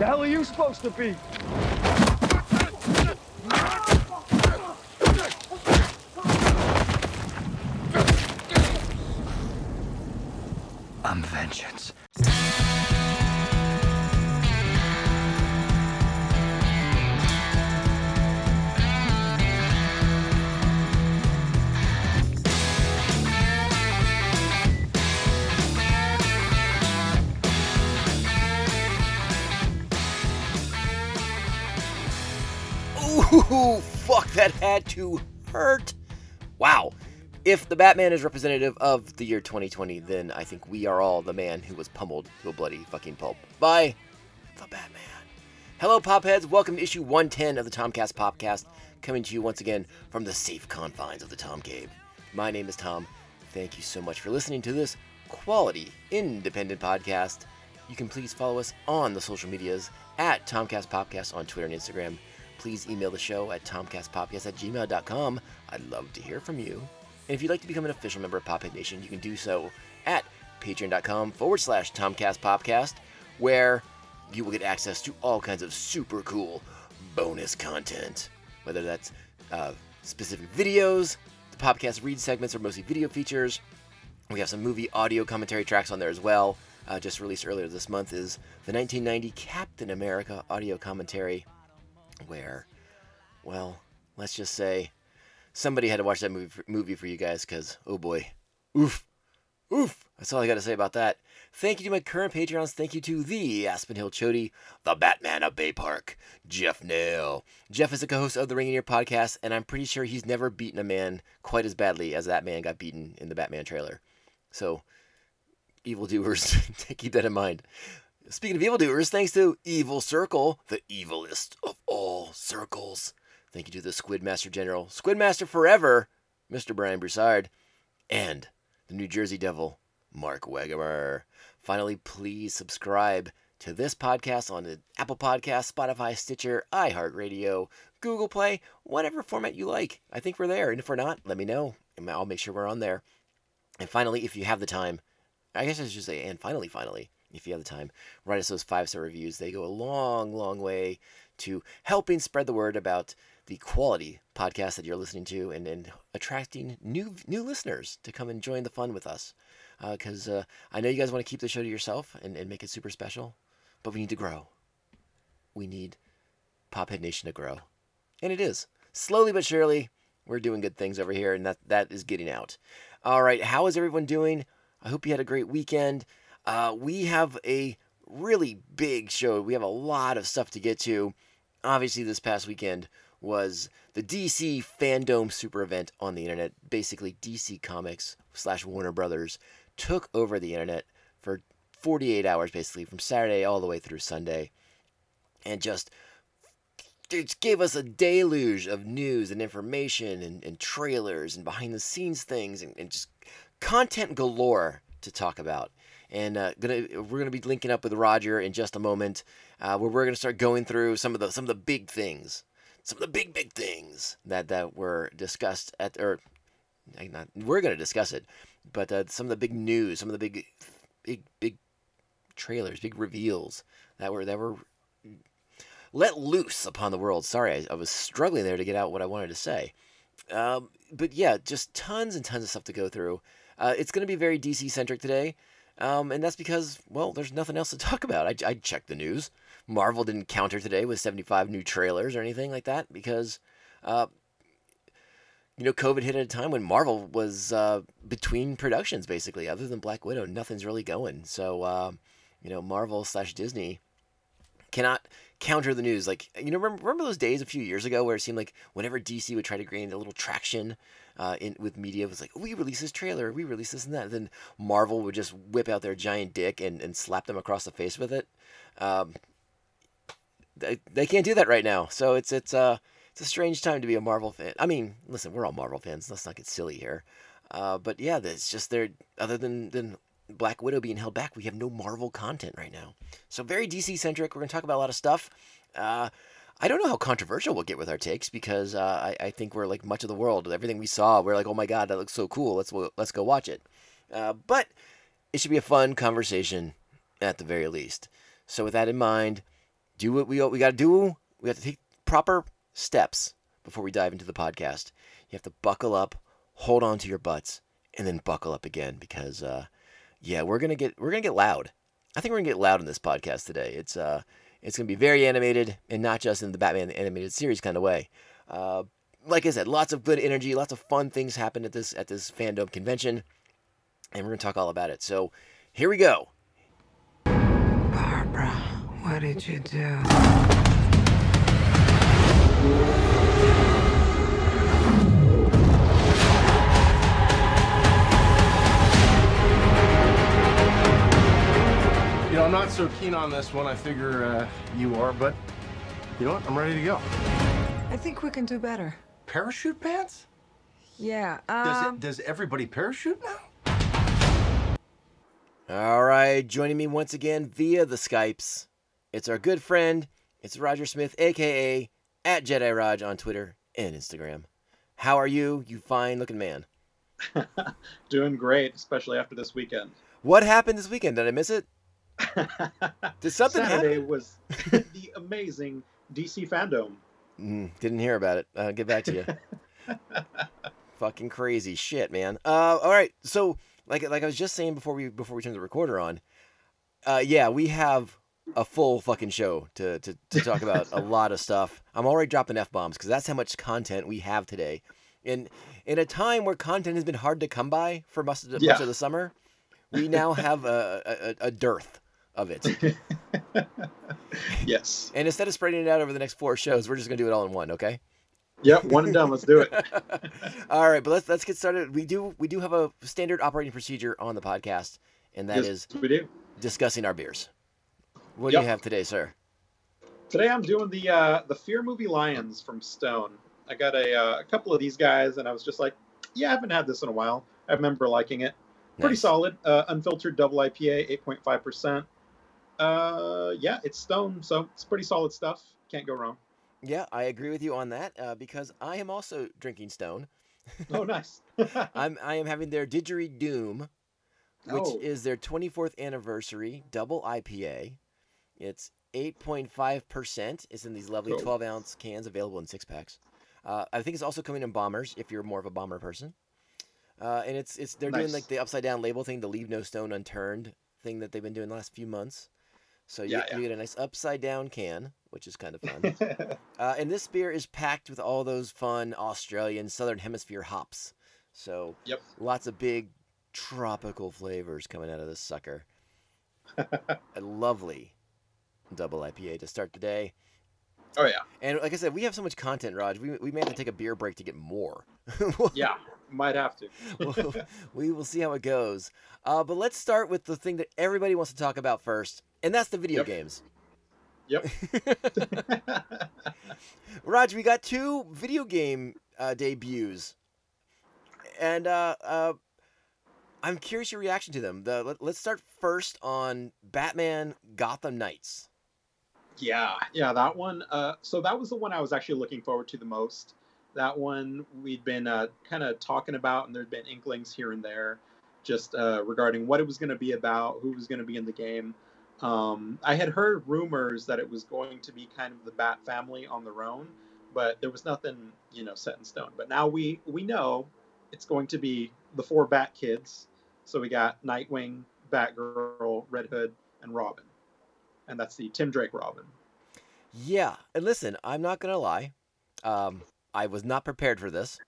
The hell are you supposed to be? To hurt. Wow. If the Batman is representative of the year 2020, then I think we are all the man who was pummeled to a bloody fucking pulp by the Batman. Hello, Popheads. Welcome to issue 110 of the Tomcast Popcast, coming to you once again from the safe confines of the Tom Cave. My name is Tom. Thank you so much for listening to this quality, independent podcast. You can please follow us on the social medias at Tomcast Popcast on Twitter and Instagram. Please email the show at tomcastpopcast at gmail.com. I'd love to hear from you. And if you'd like to become an official member of Pophead Nation, you can do so at patreon.com forward slash tomcastpopcast, where you will get access to all kinds of super cool bonus content. Whether that's uh, specific videos, the podcast read segments are mostly video features. We have some movie audio commentary tracks on there as well. Uh, just released earlier this month is the 1990 Captain America audio commentary, where, well, let's just say somebody had to watch that movie for, movie for you guys because, oh boy, oof, oof. That's all I got to say about that. Thank you to my current Patreons. Thank you to the Aspen Hill Chody, the Batman of Bay Park, Jeff Nail. Jeff is a co host of the Ring in Ear podcast, and I'm pretty sure he's never beaten a man quite as badly as that man got beaten in the Batman trailer. So, evildoers, keep that in mind. Speaking of evildoers, thanks to Evil Circle, the evilest of all circles. Thank you to the Squidmaster General, Squidmaster Forever, Mr. Brian Broussard, and the New Jersey Devil, Mark Wegemer. Finally, please subscribe to this podcast on Apple Podcast, Spotify, Stitcher, iHeartRadio, Google Play, whatever format you like. I think we're there. And if we're not, let me know. And I'll make sure we're on there. And finally, if you have the time, I guess I should say, and finally, finally, if you have the time, write us those five star reviews. They go a long, long way to helping spread the word about the quality podcast that you're listening to and, and attracting new new listeners to come and join the fun with us. Because uh, uh, I know you guys want to keep the show to yourself and, and make it super special, but we need to grow. We need Pophead Nation to grow. And it is. Slowly but surely, we're doing good things over here, and that, that is getting out. All right, how is everyone doing? I hope you had a great weekend. Uh, we have a really big show. We have a lot of stuff to get to. Obviously, this past weekend was the DC Fandom Super event on the internet. Basically, DC Comics slash Warner Brothers took over the internet for 48 hours, basically, from Saturday all the way through Sunday, and just it gave us a deluge of news and information and, and trailers and behind the scenes things and, and just content galore to talk about and uh, gonna we're gonna be linking up with Roger in just a moment, uh, where we're gonna start going through some of the some of the big things, some of the big big things that that were discussed at or not we're gonna discuss it, but uh, some of the big news, some of the big big big trailers, big reveals that were that were let loose upon the world. Sorry, I, I was struggling there to get out what I wanted to say. Um, but yeah, just tons and tons of stuff to go through. Uh, it's going to be very DC centric today. Um, and that's because, well, there's nothing else to talk about. I, I checked the news. Marvel didn't counter today with 75 new trailers or anything like that because, uh, you know, COVID hit at a time when Marvel was uh, between productions, basically. Other than Black Widow, nothing's really going. So, uh, you know, Marvel slash Disney cannot counter the news. Like, you know, remember, remember those days a few years ago where it seemed like whenever DC would try to gain a little traction uh, in with media, was like, we release this trailer, we release this and that. And then Marvel would just whip out their giant dick and, and slap them across the face with it. Um, they, they can't do that right now. So it's, it's, uh, it's a strange time to be a Marvel fan. I mean, listen, we're all Marvel fans. Let's not get silly here. Uh, but yeah, it's just they're other than than Black Widow being held back, we have no Marvel content right now. So very DC centric. We're to talk about a lot of stuff. Uh, I don't know how controversial we'll get with our takes because uh, I, I, think we're like much of the world. Everything we saw, we're like, oh my god, that looks so cool. Let's let's go watch it. Uh, but it should be a fun conversation at the very least. So with that in mind, do what we we got to do. We have to take proper steps before we dive into the podcast. You have to buckle up, hold on to your butts, and then buckle up again because, uh, yeah, we're gonna get we're gonna get loud. I think we're gonna get loud in this podcast today. It's uh, it's gonna be very animated and not just in the Batman animated series kind of way. Uh, like I said, lots of good energy, lots of fun things happen at this at this fandom convention, and we're gonna talk all about it. So here we go. Barbara, what did you do? I'm not so keen on this one. I figure uh, you are, but you know what? I'm ready to go. I think we can do better. Parachute pants? Yeah, Does um, it? Does everybody parachute now? All right, joining me once again via the Skypes, it's our good friend, it's Roger Smith, aka at Jedi Raj on Twitter and Instagram. How are you, you fine looking man? Doing great, especially after this weekend. What happened this weekend? Did I miss it? Did something Saturday happen? was the amazing DC fandom. Mm, didn't hear about it. I'll get back to you. Fucking crazy shit, man. Uh, all right. So, like, like I was just saying before we before we turned the recorder on, uh, yeah, we have a full fucking show to to, to talk about a lot of stuff. I'm already dropping f bombs because that's how much content we have today. In in a time where content has been hard to come by for much of the, Yeah. much of the summer, we now have a, a, a dearth of it. Yes. And instead of spreading it out over the next four shows, we're just gonna do it all in one. Okay. Yep, one and done. Let's do it. All right, but let's let's get started. We do we do have a standard operating procedure on the podcast, and that yes, is we do. discussing our beers. What do you have today, sir? Today I'm doing the uh, the Fear Movie Lions from Stone. I got a, uh, a couple of these guys, and I was just like, yeah, I haven't had this in a while. I remember liking it. Pretty Nice. solid. Uh, unfiltered double IPA, 8.5%. Uh, yeah, it's Stone, so it's pretty solid stuff. Can't go wrong. Yeah, I agree with you on that uh, because I am also drinking Stone. Oh, nice. I'm I am having their Didgeridoo, which Oh. is their 24th anniversary double IPA. It's 8.5 percent. It's in these lovely Cool. 12 ounce cans available in six packs. Uh, I think it's also coming in bombers if you're more of a bomber person. Uh, and it's it's they're doing like the upside down label thing, the leave no stone unturned thing that they've been doing the last few months. So you, Yeah, get, you get a nice upside down can, which is kind of fun. Uh, and this beer is packed with all those fun Australian Southern Hemisphere hops. So Yep. lots of big tropical flavors coming out of this sucker. a lovely double IPA to start the day. oh, yeah. And like I said, we have so much content, Raj. We, we may have to take a beer break to get more. Yeah, might have to. We'll- we will see how it goes. Uh, but let's start with the thing that everybody wants to talk about first, and that's the video Yep. games. Yep. Raj, we got two video game uh, debuts, and uh, uh, I'm curious your reaction to them. The, let, let's start first on Batman Gotham Knights. Yeah, yeah, that one. Uh, so that was the one I was actually looking forward to the most. That one we'd been uh, kind of talking about, and there'd been inklings here and there, just uh, regarding what it was going to be about, who was going to be in the game. Um, I had heard rumors that it was going to be kind of the Bat family on their own, but there was nothing, you know, set in stone. But now we we know it's going to be the four Bat kids. So we got Nightwing, Batgirl, Red Hood, and Robin, and that's the Tim Drake Robin. Yeah, and listen, I'm not gonna lie, um, I was not prepared for this,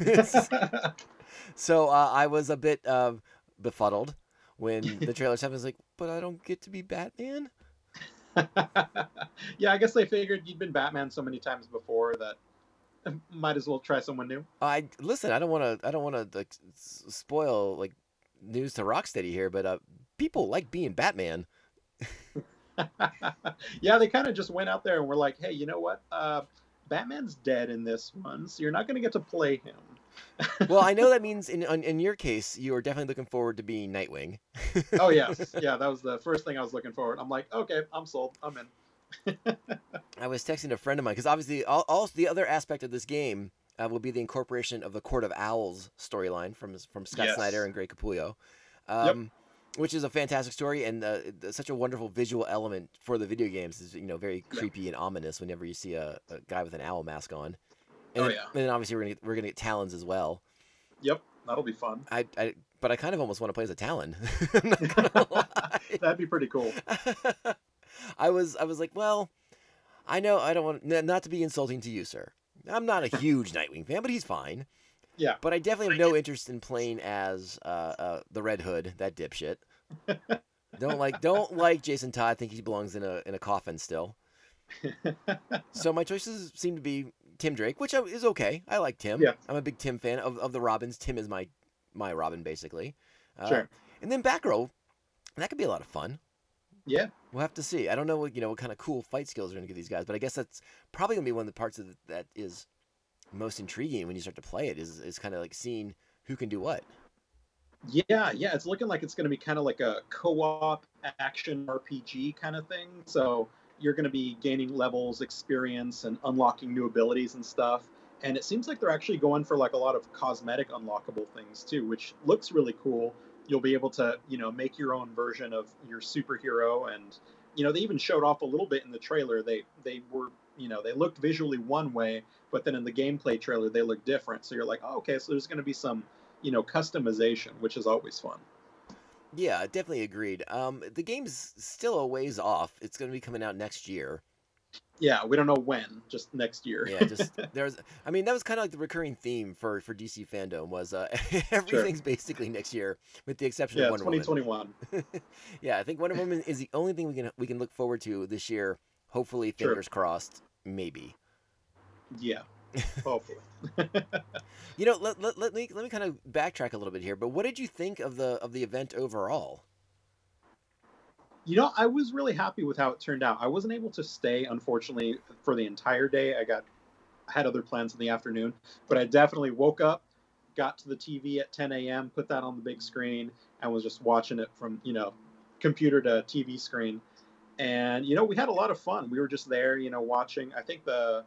so uh, I was a bit uh, befuddled when the trailers happened. I was like, but I don't get to be Batman. yeah, I guess they figured you'd been Batman so many times before that might as well try someone new. I listen. I don't want to. I don't want to like spoil like news to Rocksteady here, but uh, people like being Batman. yeah, they kind of just went out there and were like, "Hey, you know what? Uh, Batman's dead in this one, so you're not going to get to play him." Well, I know that means in in in your case, you are definitely looking forward to being Nightwing. oh yes, yeah, that was the first thing I was looking forward. I'm like, okay, I'm sold. I'm in. I was texting a friend of mine because obviously, all, all the other aspect of this game uh, will be the incorporation of the Court of Owls storyline from from Scott Yes. Snyder and Greg Capullo. Um, which is a fantastic story and uh, such a wonderful visual element for the video games. Is you know very creepy and ominous whenever you see a, a guy with an owl mask on. Oh, And then, yeah. and then obviously we're gonna get, we're gonna get talons as well. Yep, that'll be fun. I, I but I kind of almost want to play as a talon. I'm not gonna. That'd be pretty cool. I was I was like, well, I know I don't want not to be insulting to you, sir. I'm not a huge Nightwing fan, but he's fine. Yeah. But I definitely have no interest in playing as uh, uh, the Red Hood, that dipshit. don't like don't like Jason Todd. Think he belongs in a in a coffin still. So my choices seem to be Tim Drake, which is okay. I like Tim. Yeah. I'm a big Tim fan of, of the Robins. Tim is my my Robin basically. Uh, Sure. And then Batgirl, that could be a lot of fun. Yeah, We'll have to see. I don't know what you know what kind of cool fight skills are going to give these guys, but I guess that's probably going to be one of the parts of the, that is most intriguing when you start to play it. Is is kind of like seeing who can do what. yeah, yeah. It's looking like it's going to be kind of like a co-op action RPG kind of thing. So you're going to be gaining levels, experience, and unlocking new abilities and stuff. And it seems like they're actually going for like a lot of cosmetic unlockable things too, which looks really cool. You'll be able to, you know, make your own version of your superhero, and you know, they even showed off a little bit in the trailer. They they were, you know, they looked visually one way, but then in the gameplay trailer they look different. So you're like, oh, okay, so there's going to be some, you know, customization, which is always fun. Yeah, definitely agreed. Um, the game's still a ways off. It's going to be coming out next year. Yeah, we don't know when, just next year. Yeah, just there's. I mean, that was kind of like the recurring theme for for DC fandom was uh, everything's basically next year, with the exception yeah, of Wonder Woman. 2021. yeah, I think Wonder Woman is the only thing we can we can look forward to this year. Hopefully, Sure. fingers crossed. Maybe. Yeah, hopefully. You know, let, let, let me let me kind of backtrack a little bit here. But what did you think of the of the event overall? You know, I was really happy with how it turned out. I wasn't able to stay, unfortunately, for the entire day. I got I had other plans in the afternoon, but I definitely woke up, got to the TV at 10 a.m., put that on the big screen, and was just watching it from you know computer to TV screen. And you know, we had a lot of fun. We were just there, you know, watching. I think the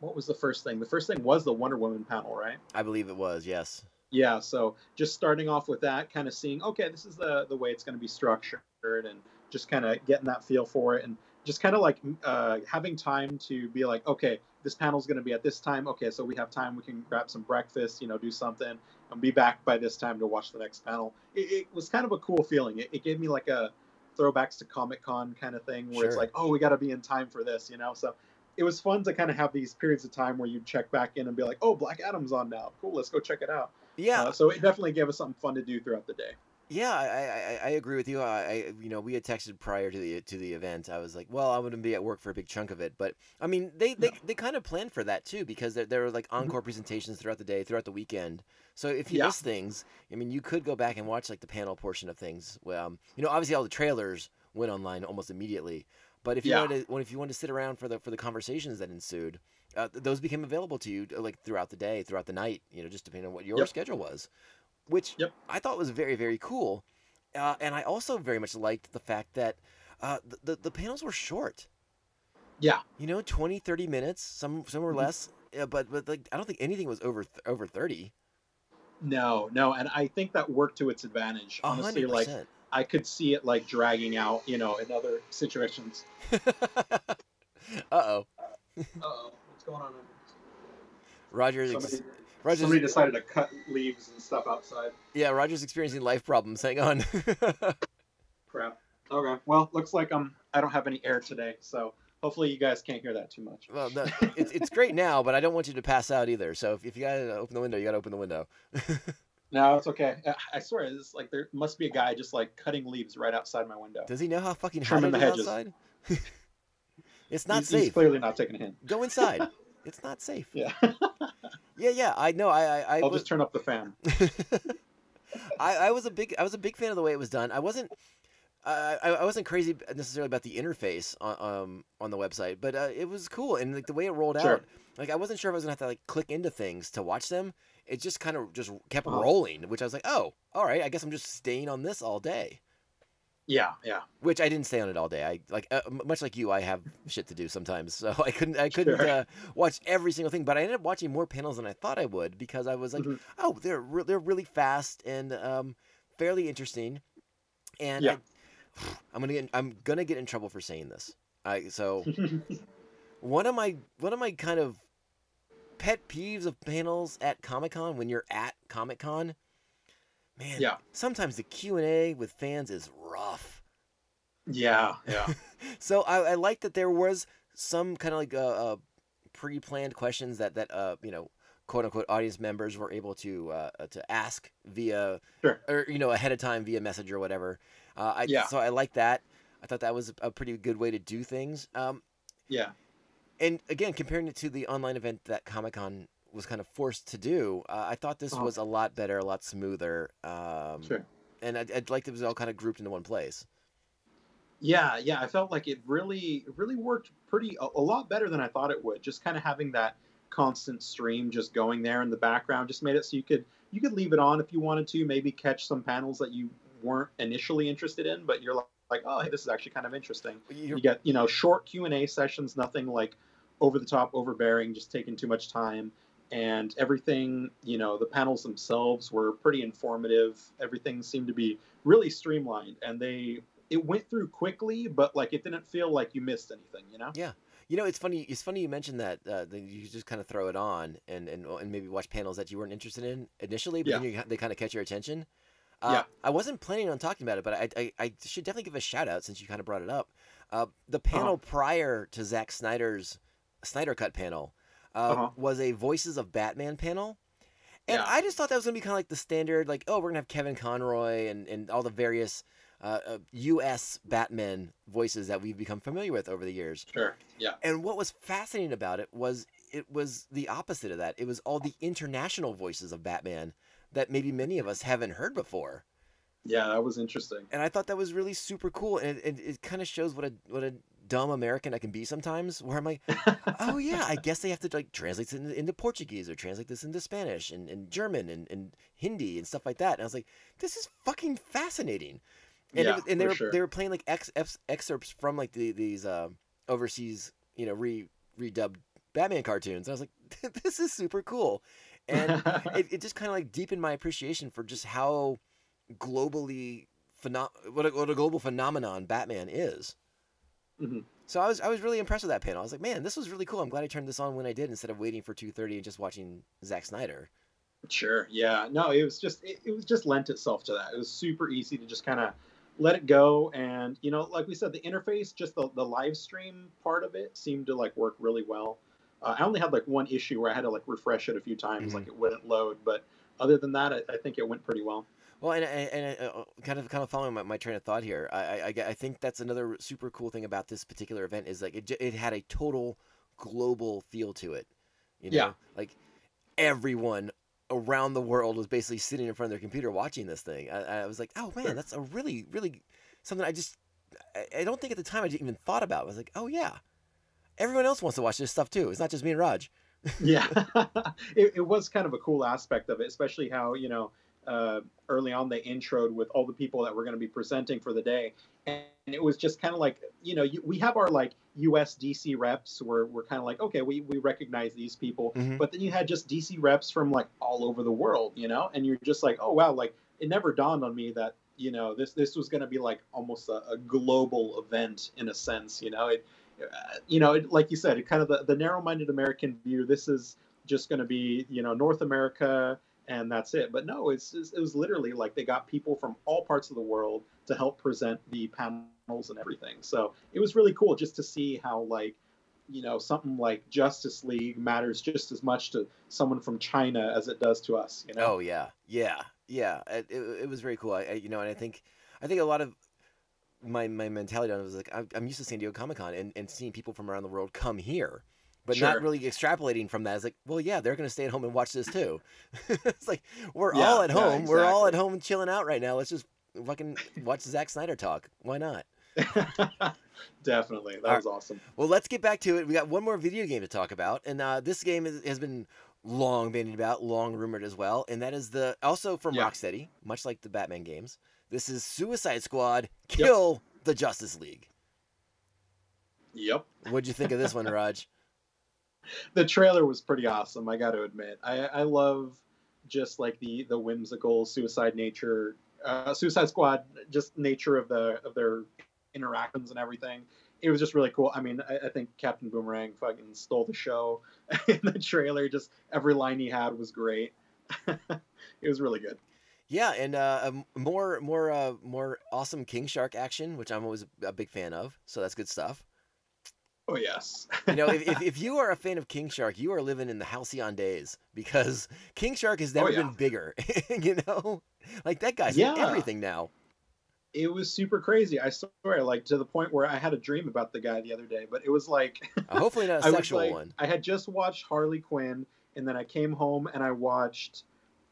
what was the first thing? The first thing was the Wonder Woman panel, right? I believe it was yes. yeah so just starting off with that kind of seeing okay this is the the way it's going to be structured and just kind of getting that feel for it and just kind of like uh, having time to be like okay this panel's going to be at this time okay so we have time we can grab some breakfast you know do something and be back by this time to watch the next panel it, it was kind of a cool feeling it, it gave me like a throwbacks to comic con kind of thing where it's like oh we got to be in time for this you know so it was fun to kind of have these periods of time where you'd check back in and be like oh black adam's on now cool let's go check it out Yeah, uh, so it definitely gave us something fun to do throughout the day. yeah, I, I, I agree with you. I, I, you know, we had texted prior to the to the event. I was like, well, I'm going to be at work for a big chunk of it, but I mean, they they, they kind of planned for that too because there, there were like encore presentations throughout the day, throughout the weekend. So if you Yeah. miss things, I mean, you could go back and watch like the panel portion of things. Well, um, you know, obviously all the trailers went online almost immediately, but if you Yeah. wanted to, if you wanted to sit around for the for the conversations that ensued. Uh, those became available to you uh, like throughout the day, throughout the night, you know, just depending on what your Yep. schedule was, which Yep. I thought was very, very cool. Uh, and I also very much liked the fact that uh, the, the, the panels were short. Yeah, You know, 20, 30 minutes, some some were Mhm. less, yeah, but but like I don't think anything was over th- over 30. no, no, and I think that worked to its advantage. Honestly, hundred like percent. I could see it like dragging out, you know, in other situations. Uh-oh. Uh-oh, what's going on? Roger's Somebody, ex- Roger's somebody decided to cut leaves and stuff outside. yeah, Roger's experiencing life problems. Hang on. Crap. Okay, well, looks like um I don't have any air today, so hopefully you guys can't hear that too much. well, no, it's it's great now, but I don't want you to pass out either. So if, if you gotta open the window, you gotta open the window. No, it's okay. I- I swear, it's like there must be a guy just like cutting leaves right outside my window. Does he know how fucking hot it the is hedges. outside? it's not he's, he's safe. clearly not taking a hint. Go inside. It's not safe. Yeah, Yeah, yeah. I know. I I, I I'll was just turn up the fan. I, I was a big I was a big fan of the way it was done. I wasn't I, I I wasn't crazy necessarily about the interface on um on the website, but uh, it was cool and like the way it rolled Sure. out. Like I wasn't sure if I was gonna have to like click into things to watch them. It just kind of just kept Uh-huh. rolling, which I was like, oh, all right. I guess I'm just staying on this all day. Yeah, yeah. Which I didn't stay on it all day. I like uh, much like you, I have shit to do sometimes, so I couldn't I couldn't Sure. uh, watch every single thing. But I ended up watching more panels than I thought I would because I was like, Mhm. oh, they're re- they're really fast and um, fairly interesting. And Yeah. I, I'm gonna get I'm gonna get in trouble for saying this. I so one of my one of my kind of pet peeves of panels at Comic Con when you're at Comic Con, man. Yeah. Sometimes the Q and A with fans is rough. yeah, yeah, So I, I like that there was some kind of like uh, uh, pre-planned questions that that uh you know quote unquote audience members were able to uh, uh, to ask via Sure. or you know ahead of time via message or whatever. Uh, I, Yeah. So I like that. I thought that was a pretty good way to do things. Um, yeah, and again, comparing it to the online event that Comic Con was kind of forced to do, uh, I thought this Uh-huh. was a lot better, a lot smoother. Um, sure. And I'd, I'd like it was all kind of grouped into one place. Yeah, yeah, I felt like it really, really worked pretty a, a lot better than I thought it would. Just kind of having that constant stream just going there in the background just made it so you could you could leave it on if you wanted to, maybe catch some panels that you weren't initially interested in, but you're like, like oh, hey, this is actually kind of interesting. You're- You get you know short Q and A sessions, nothing like over the top, overbearing, just taking too much time. And everything, you know, the panels themselves were pretty informative. Everything seemed to be really streamlined, and they it went through quickly, but like it didn't feel like you missed anything, you know? Yeah. You know, it's funny. It's funny you mentioned that. Uh, that you just kind of throw it on and, and and maybe watch panels that you weren't interested in initially, but then you, they kind of catch your attention. Uh, Yeah. I wasn't planning on talking about it, but I, I, I should definitely give a shout out since you kind of brought it up. Uh, the panel prior to Zack Snyder's Snyder Cut panel uh, Uh-huh. was a Voices of Batman panel. And Yeah. I just thought that was gonna be kind of like the standard, like, oh, we're gonna have Kevin Conroy and, and all the various uh, uh, U.S. Batman voices that we've become familiar with over the years. Sure. Yeah. And what was fascinating about it was it was the opposite of that. It was all the international voices of Batman that maybe many of us haven't heard before. Yeah, that was interesting. And I thought that was really super cool. And it, it, it kind of shows what a what a dumb American I can be sometimes. Where I'm like, oh yeah, I guess they have to like translate this into, into Portuguese or translate this into Spanish and, and German and, and Hindi and stuff like that. And I was like, this is fucking fascinating. And, it Yeah, was- and they were sure. they were playing like ex, ex, excerpts from like the, these uh, overseas you know re redubbed Batman cartoons. And I was like, this is super cool, and it, it just kind of like deepened my appreciation for just how globally phenom- what a, what a global phenomenon Batman is. Mhm. So I was I was really impressed with that panel. I was like, man, this was really cool. I'm glad I turned this on when I did instead of waiting for 2:30 and just watching Zack Snyder. Sure. Yeah. No, it was just it, it was just lent itself to that. It was super easy to just kind of let it go, and you know, like we said, the interface, just the the live stream part of it, seemed to like work really well. Uh, I only had like one issue where I had to like refresh it a few times, Mhm. like it wouldn't load, but other than that, I, I think it went pretty well. Well, and and, and uh, kind of kind of following my, my train of thought here, I, I I- I think that's another super cool thing about this particular event is like it it had a total global feel to it. You know, Yeah. like everyone around the world was basically sitting in front of their computer watching this thing. I, I was like, oh man, Sure. that's a really really something I just I, I don't think at the time I even thought about. I was like, oh yeah, everyone else wants to watch this stuff too. It's not just me and Raj. yeah it, it was kind of a cool aspect of it especially how you know uh, early on they introed with all the people that were going to be presenting for the day and it was just kind of like you know you, we have our like us dc reps where we're kind of like okay we, we recognize these people Mhm. but then you had just dc reps from like all over the world you know and you're just like oh wow like it never dawned on me that you know this this was going to be like almost a, a global event in a sense you know it uh, you know, it, like you said, it kind of the, the narrow-minded American view. This is just going to be, you know, North America, and that's it. But no, it's, it was literally like they got people from all parts of the world to help present the panels and everything. So it was really cool just to see how like, you know, something like Justice League matters just as much to someone from China as it does to us. You know? Oh yeah, yeah, yeah. It, it, it was very cool. I, I, you know, and I think, I think a lot of my my mentality on it was like I'm, I'm used to San Diego Comic Con and, and seeing people from around the world come here, but not really extrapolating from that. It's like, well, yeah, they're gonna stay at home and watch this too. it's like we're Yeah, all at yeah, home. We're all at home and chilling out right now. Let's just fucking watch Zack Snyder talk. Why not? Definitely, that All was awesome. Well, let's get back to it. We got one more video game to talk about, and uh, this game is, has been long bandied about, long rumored as well, and that is the also from Yeah. Rocksteady, much like the Batman games. This is Suicide Squad: Kill the Justice League. Yep. What'd you think of this one, Raj? the trailer was pretty awesome. I got to admit, I, I love just like the the whimsical suicide nature uh, Suicide Squad, just nature of the of their interactions and everything. It was just really cool. I mean, I, I think Captain Boomerang fucking stole the show in the trailer. Just every line he had was great. it was really good. Yeah, and uh, um, more more uh, more awesome King Shark action, which I'm always a big fan of. So that's good stuff. Oh yes. You know, if, if, if you are a fan of King Shark, you are living in the halcyon days because King Shark has never Oh, yeah. been bigger. you know, like that guy's Yeah. in everything now. it was super crazy. I swear, like to the point where I had a dream about the guy the other day. But it was like Uh, hopefully not a sexual like, one. I had just watched Harley Quinn, and then I came home and I watched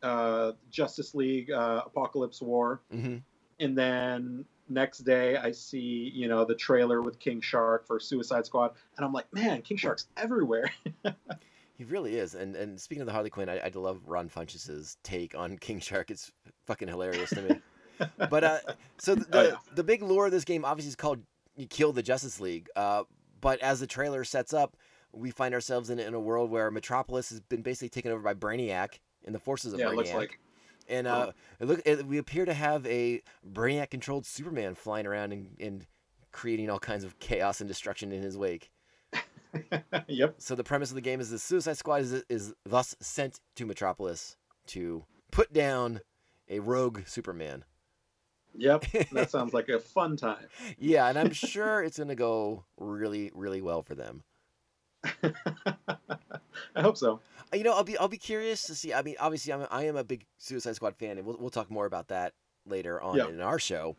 uh, Justice League uh, Apokolips War, hmm and then next day I see you know the trailer with King Shark for Suicide Squad, and I'm like, man, King Shark's everywhere. He really is. And and speaking of the Harley Quinn, I, I love Ron Funches's take on King Shark. It's fucking hilarious to me. but uh, so the Oh, the, yeah. the big lore of this game obviously is called "You Kill the Justice League." Uh, but as the trailer sets up, we find ourselves in, in a world where Metropolis has been basically taken over by Brainiac and the forces of yeah, Brainiac. it looks like. And uh, it look, it, we appear to have a Brainiac-controlled Superman flying around and, and creating all kinds of chaos and destruction in his wake. yep. So the premise of the game is the Suicide Squad is, is thus sent to Metropolis to put down a rogue Superman. Yep. That sounds like a fun time. Yeah, and I'm sure it's going to go really, really well for them. I hope so. Uh, You know, I'll be I'll be curious to see. I mean, obviously, I'm a, I am a big Suicide Squad fan, and we'll we'll talk more about that later on Yeah. in our show.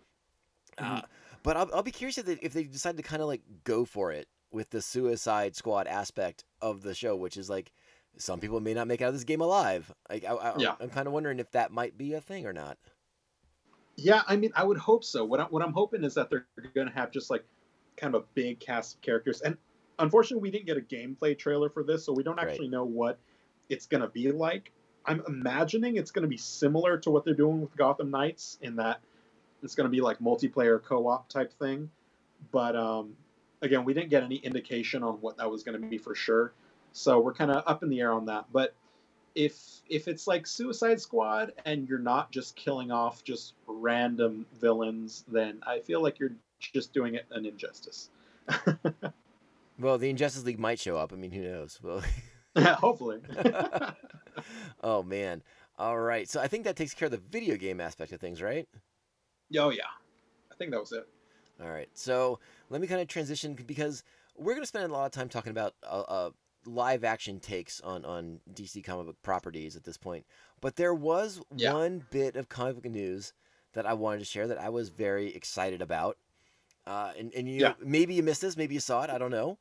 Uh, Mhm. but I'll, I'll be curious if they, if they decide to kind of like go for it with the Suicide Squad aspect of the show, which is like some people may not make out of this game alive. Like, I, I, Yeah. I'm kind of wondering if that might be a thing or not. Yeah, I mean, I would hope so. What, I, what I'm hoping is that they're going to have just like kind of a big cast of characters. And unfortunately, we didn't get a gameplay trailer for this, so we don't Right. actually know what it's going to be like. I'm imagining it's going to be similar to what they're doing with Gotham Knights in that it's going to be like multiplayer co-op type thing. But um, again, we didn't get any indication on what that was going to be for sure. So we're kind of up in the air on that. But if if it's like Suicide Squad and you're not just killing off just random villains, then I feel like you're just doing it an injustice. Well, the Injustice League might show up. I mean, who knows? Well, Hopefully. oh man. All right. So I think that takes care of the video game aspect of things, right? oh yeah, I think that was it. All right. So let me kind of transition because we're going to spend a lot of time talking about uh, uh, live action takes on, on DC comic book properties at this point. But there was Yeah. one bit of comic book news that I wanted to share that I was very excited about. Uh, and and you Yeah. maybe you missed this, maybe you saw it, I don't know.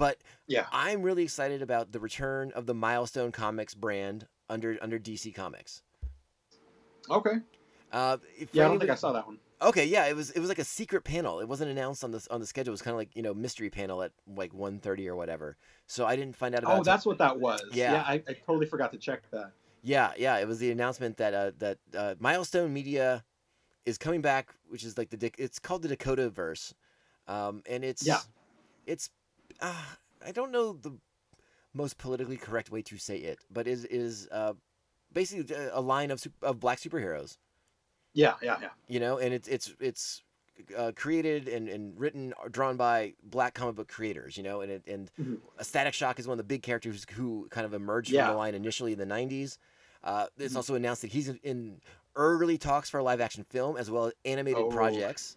But Yeah. I'm really excited about the return of the Milestone Comics brand under under DC Comics. Okay. Uh, if Yeah, I don't think I saw that one. Okay, yeah, it was it was like a secret panel. It wasn't announced on the on the schedule. It was kind of like you know mystery panel at like 1.30 or whatever. So I didn't find out about. Oh, that's what that was. Yeah. Yeah, I, I totally forgot to check that. yeah, yeah. It was the announcement that uh, that uh, Milestone Media is coming back, which is like the it's called the Dakota Verse, um, and it's Yeah. it's uh, I don't know the most politically correct way to say it, but is is uh, basically a line of of black superheroes. Yeah, yeah, yeah. you know and it's it's it's uh, created and, and written or drawn by black comic book creators you know and it, and Mhm. static shock is one of the big characters who kind of emerged Yeah. from the line initially in the 90s uh, it's Mhm. also announced that he's in, in early talks for a live action film as well as animated Oh. projects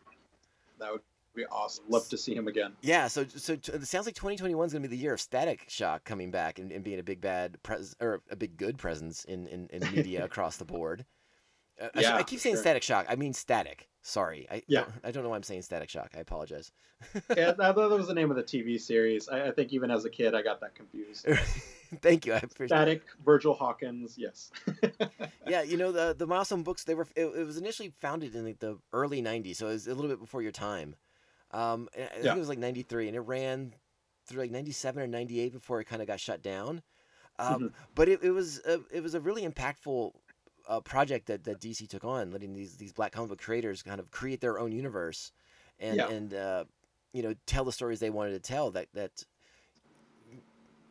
That would be awesome. Love to see him again. yeah so so t- it sounds like 2021 is going to be the year of static shock coming back and, and being a big bad pres- or a big good presence in in, in media across the board uh, I, Yeah, I keep saying sure. static shock i mean static sorry i Yeah. don't, i don't know why i'm saying static shock i apologize yeah, that, that was the name of the TV series. I, I think even as a kid, I got that confused. Thank you. I appreciate. Static, Virgil Hawkins, yes. Yeah, you know the the milestone books. They were it, it was initially founded in like the early '90s, so it was a little bit before your time. Um, I think Yeah. it was like '93, and it ran through like '97 or '98 before it kind of got shut down. Um, Mhm. But it, it was a, it was a really impactful uh, project that, that DC took on, letting these these black comic book creators kind of create their own universe, and Yeah. and uh, you know tell the stories they wanted to tell. That that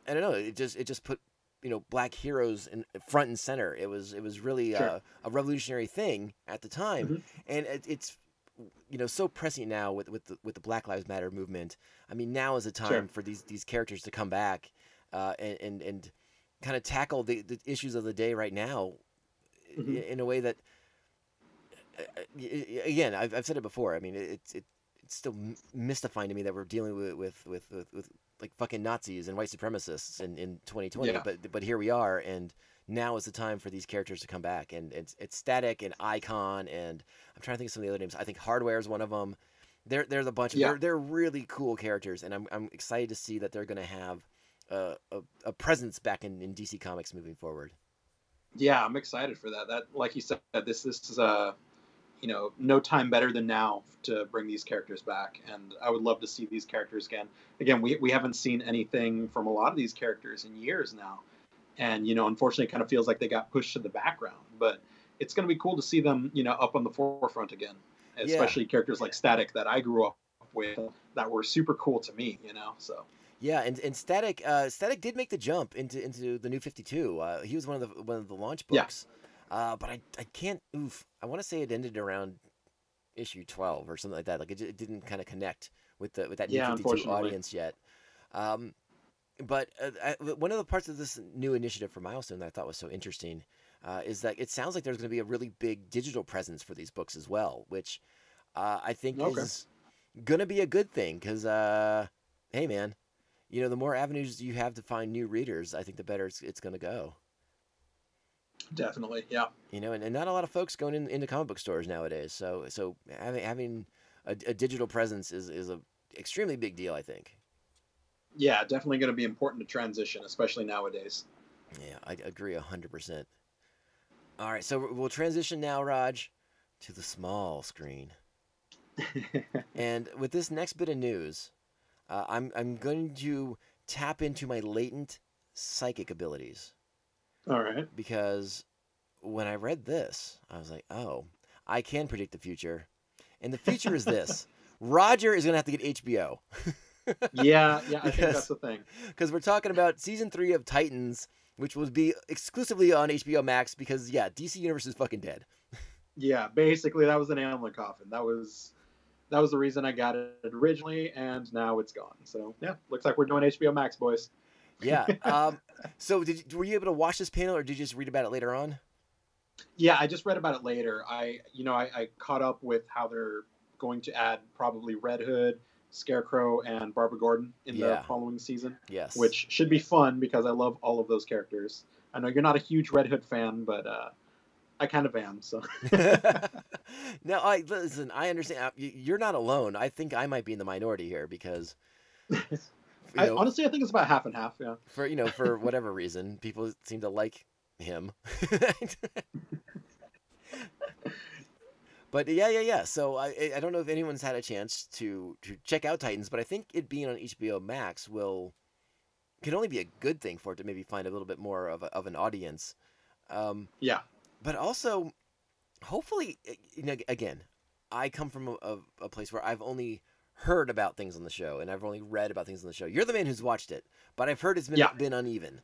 I don't know. It just it just put you know black heroes in front and center. It was it was really Sure. uh, a revolutionary thing at the time, Mhm. and it, it's you know so pressing now with with the, with the Black Lives Matter movement. I mean, now is the time Sure. for these these characters to come back uh, and and and kind of tackle the, the issues of the day right now Mhm. in a way that uh, uh, again I've, I've said it before. I mean, it, it's it, it's still mystifying to me that we're dealing with with with, with, with like fucking Nazis and white supremacists in, in 2020. Yeah. But but here we are, and now is the time for these characters to come back. And it's it's Static and Icon, and I'm trying to think of some of the other names. I think Hardware is one of them. They're there's a bunch of Yeah. they're they're really cool characters, and I'm I'm excited to see that they're gonna have a, a, a presence back in, in DC Comics moving forward. Yeah, I'm excited for that. That, like you said, this this is uh, you know, no time better than now to bring these characters back, and I would love to see these characters again. Again, we we haven't seen anything from a lot of these characters in years now, and you know, unfortunately, it kind of feels like they got pushed to the background. But it's going to be cool to see them, you know, up on the forefront again, Yeah. especially characters like Static that I grew up with that were super cool to me. You know, so Yeah, and, and Static uh, Static did make the jump into into the new 52. Uh, he was one of the one of the launch Yeah. books. Uh, but I I can't oof. I want to say it ended around issue 12 or something like that. Like it, it didn't kind of connect with the with that Yeah, new 52 audience yet. Um, but uh, I, one of the parts of this new initiative for Milestone that I thought was so interesting uh, is that it sounds like there's going to be a really big digital presence for these books as well, which uh, I think Okay. is going to be a good thing because, uh, hey, man, you know, the more avenues you have to find new readers, I think the better it's, it's going to go. definitely, yeah. You know, and, and not a lot of folks going in, into comic book stores nowadays. So so having having a, a digital presence is is a extremely big deal. I think. Yeah, definitely going to be important to transition, especially nowadays. Yeah, I agree hundred percent. All right, so we'll transition now, Raj, to the small screen. And with this next bit of news, uh, I'm I'm going to tap into my latent psychic abilities All right. because when I read this, I was like, oh, I can predict the future, and the future is this: Roger is going to have to get HBO Yeah, yeah, I think that's the thing. because we're talking about season three of Titans, which will be exclusively on HBO Max. Because yeah, DC Universe is fucking dead. Yeah, basically that was an animal coffin. That was that was the reason I got it originally, and now it's gone. So yeah, looks like we're doing HBO Max, boys. Yeah. Um. so did were you able to watch this panel, or did you just read about it later on? Yeah, I just read about it later. I you know I, I caught up with how they're going to add probably Red Hood, Scarecrow, and Barbara Gordon in Yeah. the following season, Yes. which should be fun because I love all of those characters. I know you're not a huge Red Hood fan, but uh, I kind of am. So no, I listen. I understand. uh, You're not alone. I think I might be in the minority here because, I, know, honestly, I think it's about half and half. Yeah. for you know, for whatever reason, people seem to like him. but yeah, yeah, yeah. So I, I- don't know if anyone's had a chance to to check out Titans, but I think it being on HBO Max will can only be a good thing for it to maybe find a little bit more of, a, of an audience. Um, Yeah. but also hopefully eh, you know, again i come from a, a, a place where i've only heard about things on the show and i've only read about things on the show you're the man who's watched it but i've heard it's been Yeah. been uneven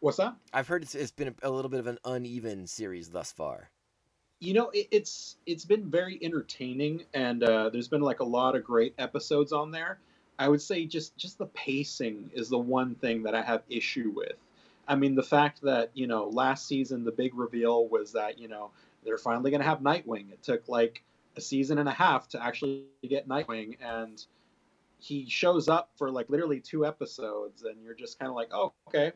What's that? i've heard it's, it's been a, a little bit of an uneven series thus far you know it, it's it's been very entertaining and uh, there's been like a lot of great episodes on there. I would say just just the pacing is the one thing that i have issue with. I mean the fact that you know last season the big reveal was that you know they're finally going to have nightwing. It took like a season and a half to actually get nightwing and he shows up for like literally two episodes and you're just kind of like oh okay.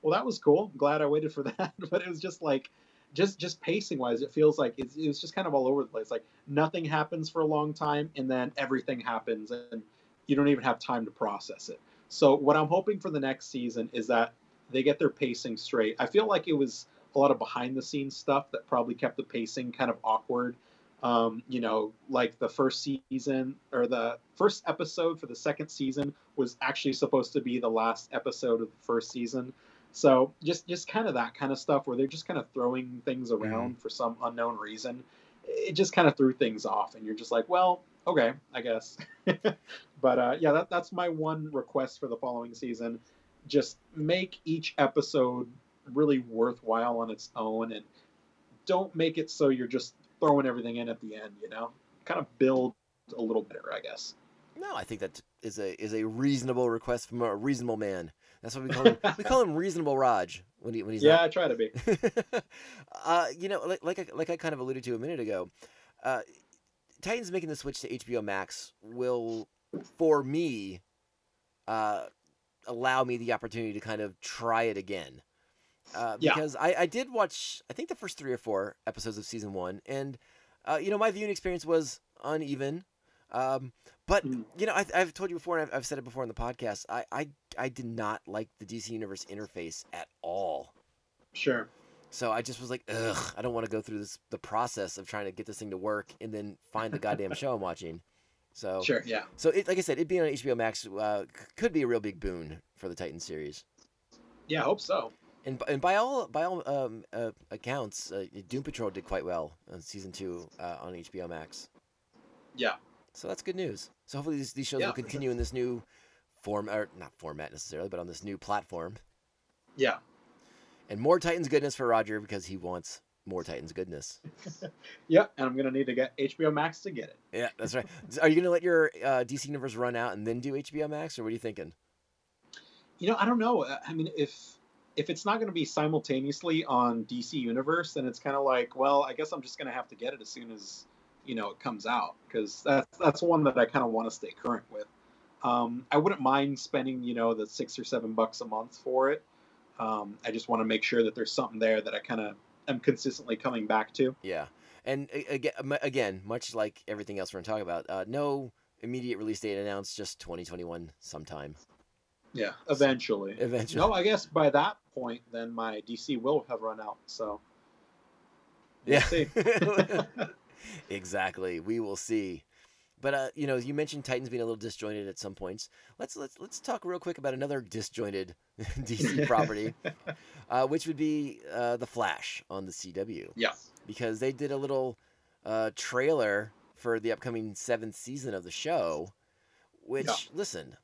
Well that was cool. Glad i waited for that. But it was just like just just pacing wise, it feels like it's, it was just kind of all over the place. Like nothing happens for a long time, and then everything happens, and you don't even have time to process it. So what I'm hoping for the next season is that they get their pacing straight. I feel like it was a lot of behind the scenes stuff that probably kept the pacing kind of awkward. Um, you know, like the first season or the first episode for the second season was actually supposed to be the last episode of the first season. So just just kind of that kind of stuff where they're just kind of throwing things around for some unknown reason. It just kind of threw things off, and you're just like, well, okay, I guess. but uh, yeah, that, that's my one request for the following season. just make each episode really worthwhile on its own and don't make it so you're just throwing everything in at the end, you know? Kind of build a little better, I guess. No, I think that is a is a reasonable request from a reasonable man. That's what we call him. we call him reasonable Raj when he when he's yeah, not I try to be. uh, you know, like like I, like I kind of alluded to a minute ago, uh, Titans making the switch to HBO Max will, for me, uh, allow me the opportunity to kind of try it again. Uh, Yeah. because I, I did watch, I think the first three or four episodes of season one, and uh, you know my viewing experience was uneven. Um, but Mm. you know, I, I've told you before, and I've, I've said it before in the podcast. I, I I did not like the DC Universe interface at all. Sure. So I just was like, ugh, I don't want to go through this the process of trying to get this thing to work and then find the goddamn show I'm watching. So Sure, yeah. so it, like I said, it being on HBO Max uh, could be a real big boon for the Titan series. Yeah, I hope so. And and by all by all um, uh, accounts, uh, Doom Patrol did quite well on season two uh, on HBO Max. Yeah. So that's good news. So hopefully these, these shows Yeah, will for sure. continue in this new form or not format necessarily, but on this new platform. Yeah. And more Titans goodness for Roger because he wants more Titans goodness. Yeah, and I'm gonna need to get HBO Max to get it. Yeah, that's right. Are you gonna let your uh, DC universe run out and then do HBO Max, or what are you thinking? You know, I don't know. Uh, I mean, if if it's not gonna be simultaneously on DC Universe, then it's kind of like, well, I guess I'm just gonna have to get it as soon as you know it comes out because that's that's one that I kind of want to stay current with. Um, I wouldn't mind spending you know the six or seven bucks a month for it. Um, I just want to make sure that there's something there that I kind of am consistently coming back to. Yeah, and again, again, much like everything else we're gonna talk about, uh, no immediate release date announced, just 2021 sometime. Yeah, eventually. Eventually. No, I guess by that point, then my DC will have run out. So we'll Yeah. exactly. We will see. But uh, you know, you mentioned Titans being a little disjointed at some points. Let's let's let's talk real quick about another disjointed DC property, uh, which would be uh, the Flash on the CW. yeah. because they did a little uh, trailer for the upcoming seventh season of the show. Which, Yeah. listen,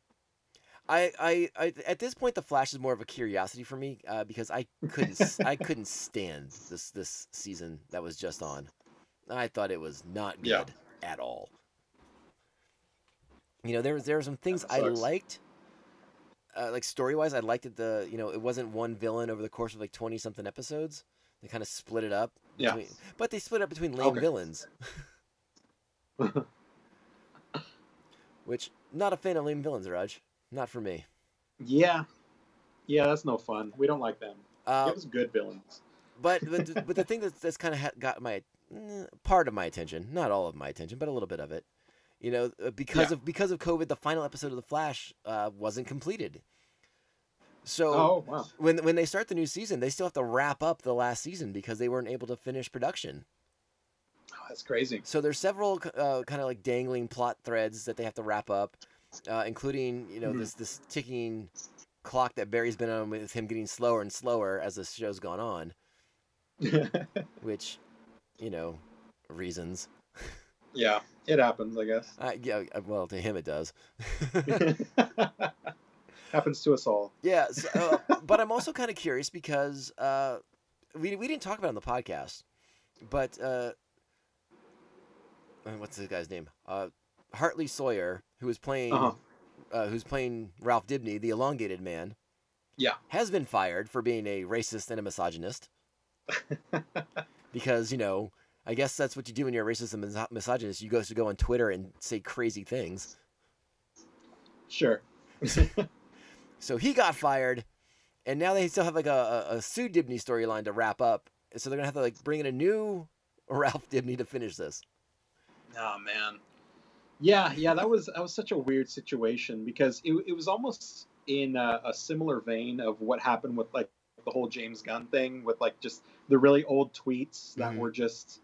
I, I, I, at this point, the Flash is more of a curiosity for me uh, because I couldn't, I couldn't stand this this season that was just on. I thought it was not good Yeah. at all. You know, there was there were some things I liked. Uh, like story wise, I liked that the you know it wasn't one villain over the course of like twenty something episodes. They kind of split it up. Yeah. Between, but they split up between lame Okay. villains. Which not a fan of lame villains, Raj. Not for me. Yeah. Yeah, that's no fun. We don't like them. Uh, Give us good villains. but but, the- but the thing that's, that's kind of ha- got my part of my attention, not all of my attention, but a little bit of it. You know, uh, because Yeah. of because of COVID, the final episode of the Flash uh, wasn't completed. So Oh, wow. when when they start the new season, they still have to wrap up the last season because they weren't able to finish production. Oh, that's crazy. So there's several uh, kind of like dangling plot threads that they have to wrap up, uh, including you know Mhm. this this ticking clock that Barry's been on with him getting slower and slower as the show's gone on, which, you know, reasons. yeah, it happens, I guess. Uh, yeah, well, to him it does. happens to us all. yeah, so, uh, but I'm also kind of curious because uh, we we didn't talk about it on the podcast, but uh, uh, what's the guy's name? Uh, Hartley Sawyer, who is playing Uh-huh. uh, who's playing Ralph Dibney, the elongated man, Yeah. has been fired for being a racist and a misogynist. because you know, I guess that's what you do when you're a racist and mis- misogynist. You go to go on Twitter and say crazy things. Sure. So he got fired, and now they still have like a, a, a Sue Dibney storyline to wrap up. So they're gonna have to like bring in a new Ralph Dibney to finish this. Oh man. Yeah, yeah, that was that was such a weird situation because it, it was almost in a, a similar vein of what happened with like the whole James Gunn thing with like just the really old tweets that Mhm. were just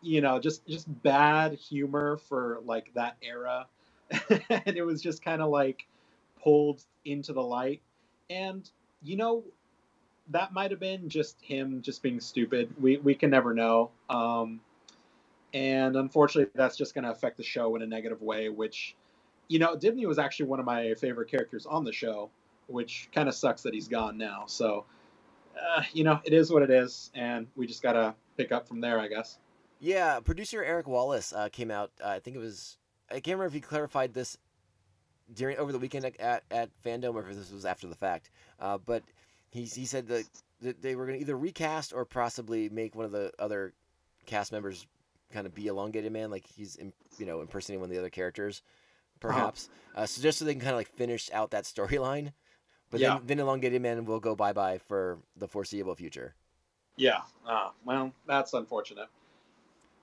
you know just just bad humor for like that era and it was just kind of like pulled into the light and you know that might have been just him just being stupid we we can never know um and unfortunately that's just going to affect the show in a negative way which you know dibney was actually one of my favorite characters on the show which kind of sucks that he's gone now. So, uh, you know, it is what it is, and we just gotta pick up from there, I guess. Yeah, producer Eric Wallace uh, came out. Uh, I think it was. I can't remember if he clarified this during over the weekend at, at, FanDome or if this was after the fact. Uh, but he he said that, that they were going to either recast or possibly make one of the other cast members kind of be elongated man, like he's you know impersonating one of the other characters, perhaps. uh so just so they can kind of like finish out that storyline. But Yeah. then, then elongated man will go bye bye for the foreseeable future. Yeah. Uh, well, that's unfortunate.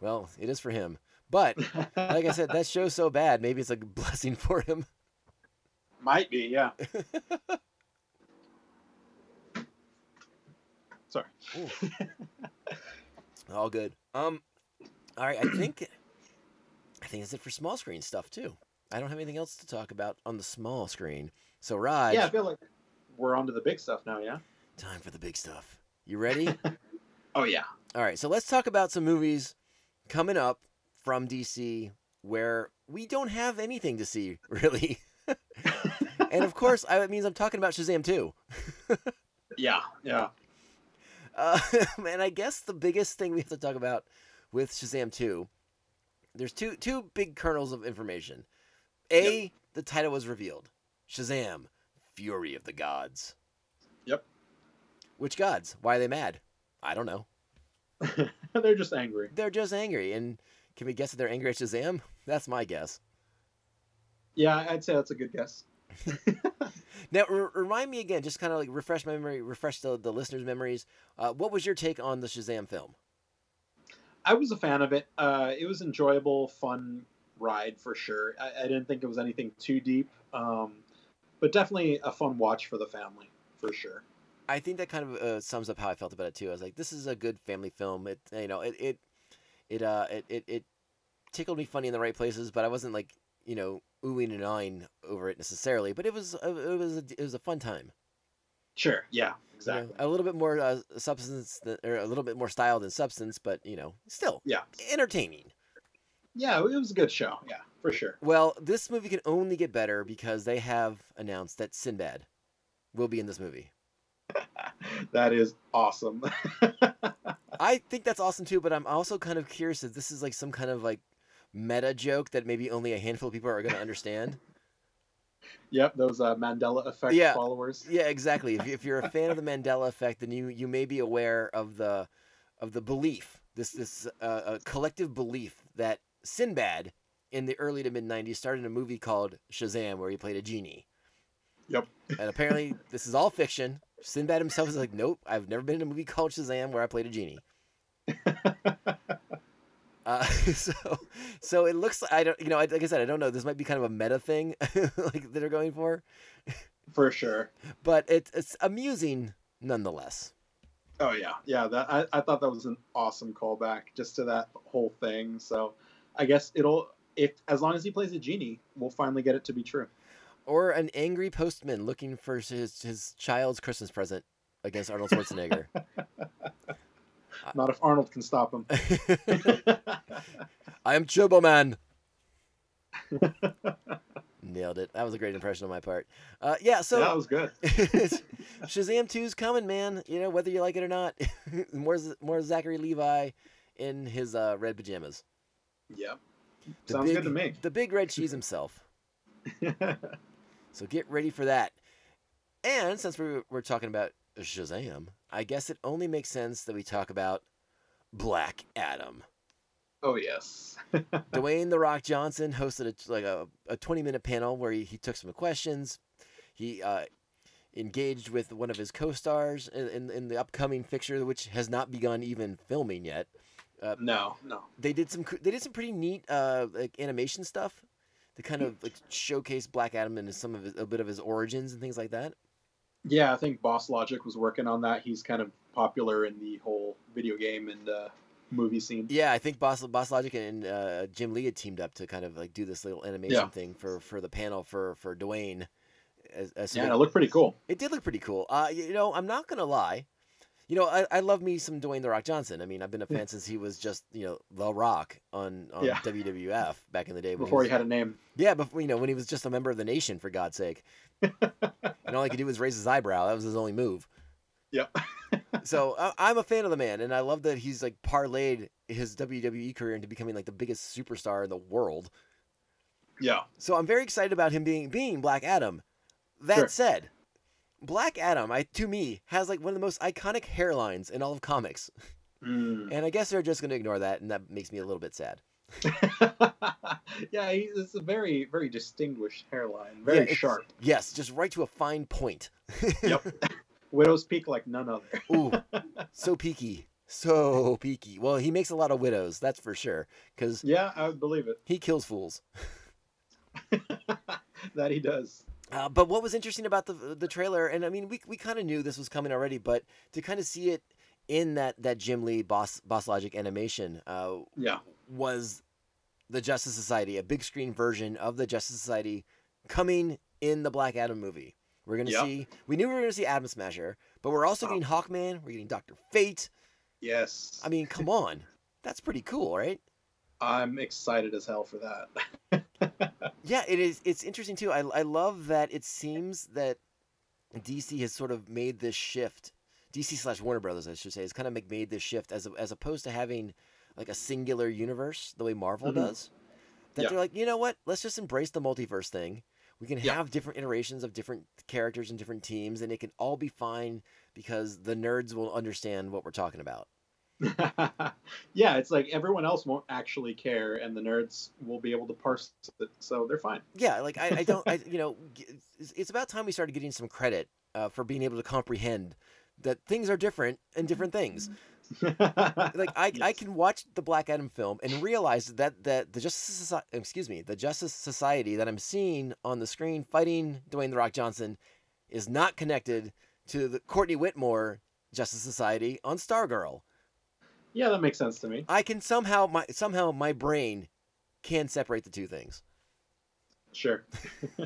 Well, it is for him. But like I said, that show's so bad. Maybe it's a blessing for him. Might be, yeah. Sorry. All good. Um, all right. I think I think that's it for small screen stuff too. I don't have anything else to talk about on the small screen. So Raj, Yeah, I feel like we're on to the big stuff now, yeah? time for the big stuff. You ready? Oh, yeah. all right. So let's talk about some movies coming up from DC where we don't have anything to see really. and of course, I, it means I'm talking about Shazam too. Yeah, yeah. Uh, and I guess the biggest thing we have to talk about with Shazam 2, there's two two big kernels of information. A, the title was revealed. Shazam, Fury of the Gods. Yep. Which gods? Why are they mad? I don't know. They're just angry. They're just angry. And can we guess that they're angry at Shazam? That's my guess. Yeah, I'd say that's a good guess. Now, r- remind me again, just kind of like refresh my memory, refresh the, the listeners' memories. Uh, what was your take on the Shazam film? I was a fan of it. Uh, it was enjoyable, fun ride for sure. I, I didn't think it was anything too deep, um, but definitely a fun watch for the family for sure. I think that kind of uh, sums up how I felt about it too. I was like, this is a good family film. It you know it it it uh it it, it tickled me funny in the right places, but I wasn't like you know oohing and ahhing over it necessarily. But it was uh, it was a, it was a fun time. Sure. Yeah. you know. Exactly. a little bit more uh, substance than, or a little bit more style than substance, but you know still Yeah. entertaining. Yeah. It was a good show. Yeah, for sure. Well, this movie can only get better because they have announced that Sinbad will be in this movie. that is awesome. I think that's awesome too, but I'm also kind of curious if this is like some kind of like meta joke that maybe only a handful of people are going to understand. yep. Those uh, Mandela effect Yeah. followers. yeah, exactly. If, if you're a fan of the Mandela effect, then you you may be aware of the of the belief this this uh, collective belief that Sinbad in the early to mid '90s started a movie called Shazam where he played a genie. Yep. And apparently, this is all fiction. Sinbad himself is like, nope, I've never been in a movie called Shazam where I played a genie. Uh, so, so it looks like I don't, you know, I- like I said, I don't know. This might be kind of a meta thing, like that they're going for, For sure. but it, it's amusing nonetheless. Oh yeah, yeah. That I, I thought that was an awesome callback just to that whole thing. So, I guess it'll if as long as he plays a genie, we'll finally get it to be true. Or an angry postman looking for his his child's Christmas present against Arnold Schwarzenegger. Not if Arnold can stop him. I am Turbo Man. Nailed it. That was a great impression on my part. Uh, yeah, so that was good. Shazam 2's coming, man. You know, whether you like it or not. more more Zachary Levi in his uh, red pajamas. Yep. The Sounds big, good to me. The big red cheese himself. So get ready for that. And since we're, we're talking about Shazam, I guess it only makes sense that we talk about Black Adam. oh yes. Dwayne the Rock Johnson hosted a, like a, a 20 minute panel where he, he took some questions. He uh, engaged with one of his co-stars in, in, in the upcoming fixture, which has not begun even filming yet. No, no. They did some they did some pretty neat uh, like animation stuff to kind of like showcase Black Adam and some of his, a bit of his origins and things like that. Yeah, I think Boss Logic was working on that. He's kind of popular in the whole video game and uh, movie scene. Yeah, I think Boss Boss Logic and uh, Jim Lee had teamed up to kind of like do this little animation Yeah. thing for for the panel for for Dwayne. As, as Yeah, and it looked pretty cool. It did look pretty cool. Uh, you know, I'm not gonna lie. You know, I, I love me some Dwayne the Rock Johnson. I mean, I've been a fan since he was just you know the Rock on on Yeah. WWF back in the day. Before was, he had a name. yeah, before you know when he was just a member of the nation for God's sake, and all he could do was raise his eyebrow. That was his only move. Yep. so I, I'm a fan of the man, and I love that he's like parlayed his WWE career into becoming like the biggest superstar in the world. Yeah. So I'm very excited about him being being Black Adam. That Sure. said, Black Adam, I to me has like one of the most iconic hairlines in all of comics, Mm. and I guess they're just going to ignore that, and that makes me a little bit sad. yeah, he's it's a very, very distinguished hairline. Very it's- sharp. Yes, just right to a fine point. Yep. Widow's Peak like none other. Ooh, so peaky, so peaky. Well, he makes a lot of widows, that's for sure, because Yeah, I would believe it. he kills fools. that he does. Uh, but what was interesting about the the trailer, and I mean, we we kind of knew this was coming already, but to kind of see it in that that Jim Lee boss boss logic animation uh, Yeah. was the Justice Society, a big screen version of the Justice Society coming in the Black Adam movie. We're gonna Yep. see. We knew we were gonna see Atom Smasher, but we're also Oh. getting Hawkman. We're getting Doctor Fate. Yes. I mean, come on, that's pretty cool, right? I'm excited as hell for that. Yeah, it is. It's interesting too. I I love that it seems that DC has sort of made this shift. DC slash Warner Brothers, I should say, has kind of made this shift as as opposed to having like a singular universe the way Marvel Mhm. does. That Yeah. they're like, you know what? Let's just embrace the multiverse thing. We can Yeah. have different iterations of different characters and different teams, and it can all be fine because the nerds will understand what we're talking about. yeah, it's like everyone else won't actually care, and the nerds will be able to parse it, so they're fine. Yeah, like I, I don't, I, you know, it's, about time we started getting some credit uh, for being able to comprehend that things are different and different things. Like I, I can watch the Black Adam film and realize that that the Justice, Soci- excuse me, the Justice Society that I'm seeing on the screen fighting Dwayne the Rock Johnson is not connected to the Courtney Whitmore Justice Society on Stargirl. Yeah, that makes sense to me. I can somehow my somehow my brain can separate the two things. Sure.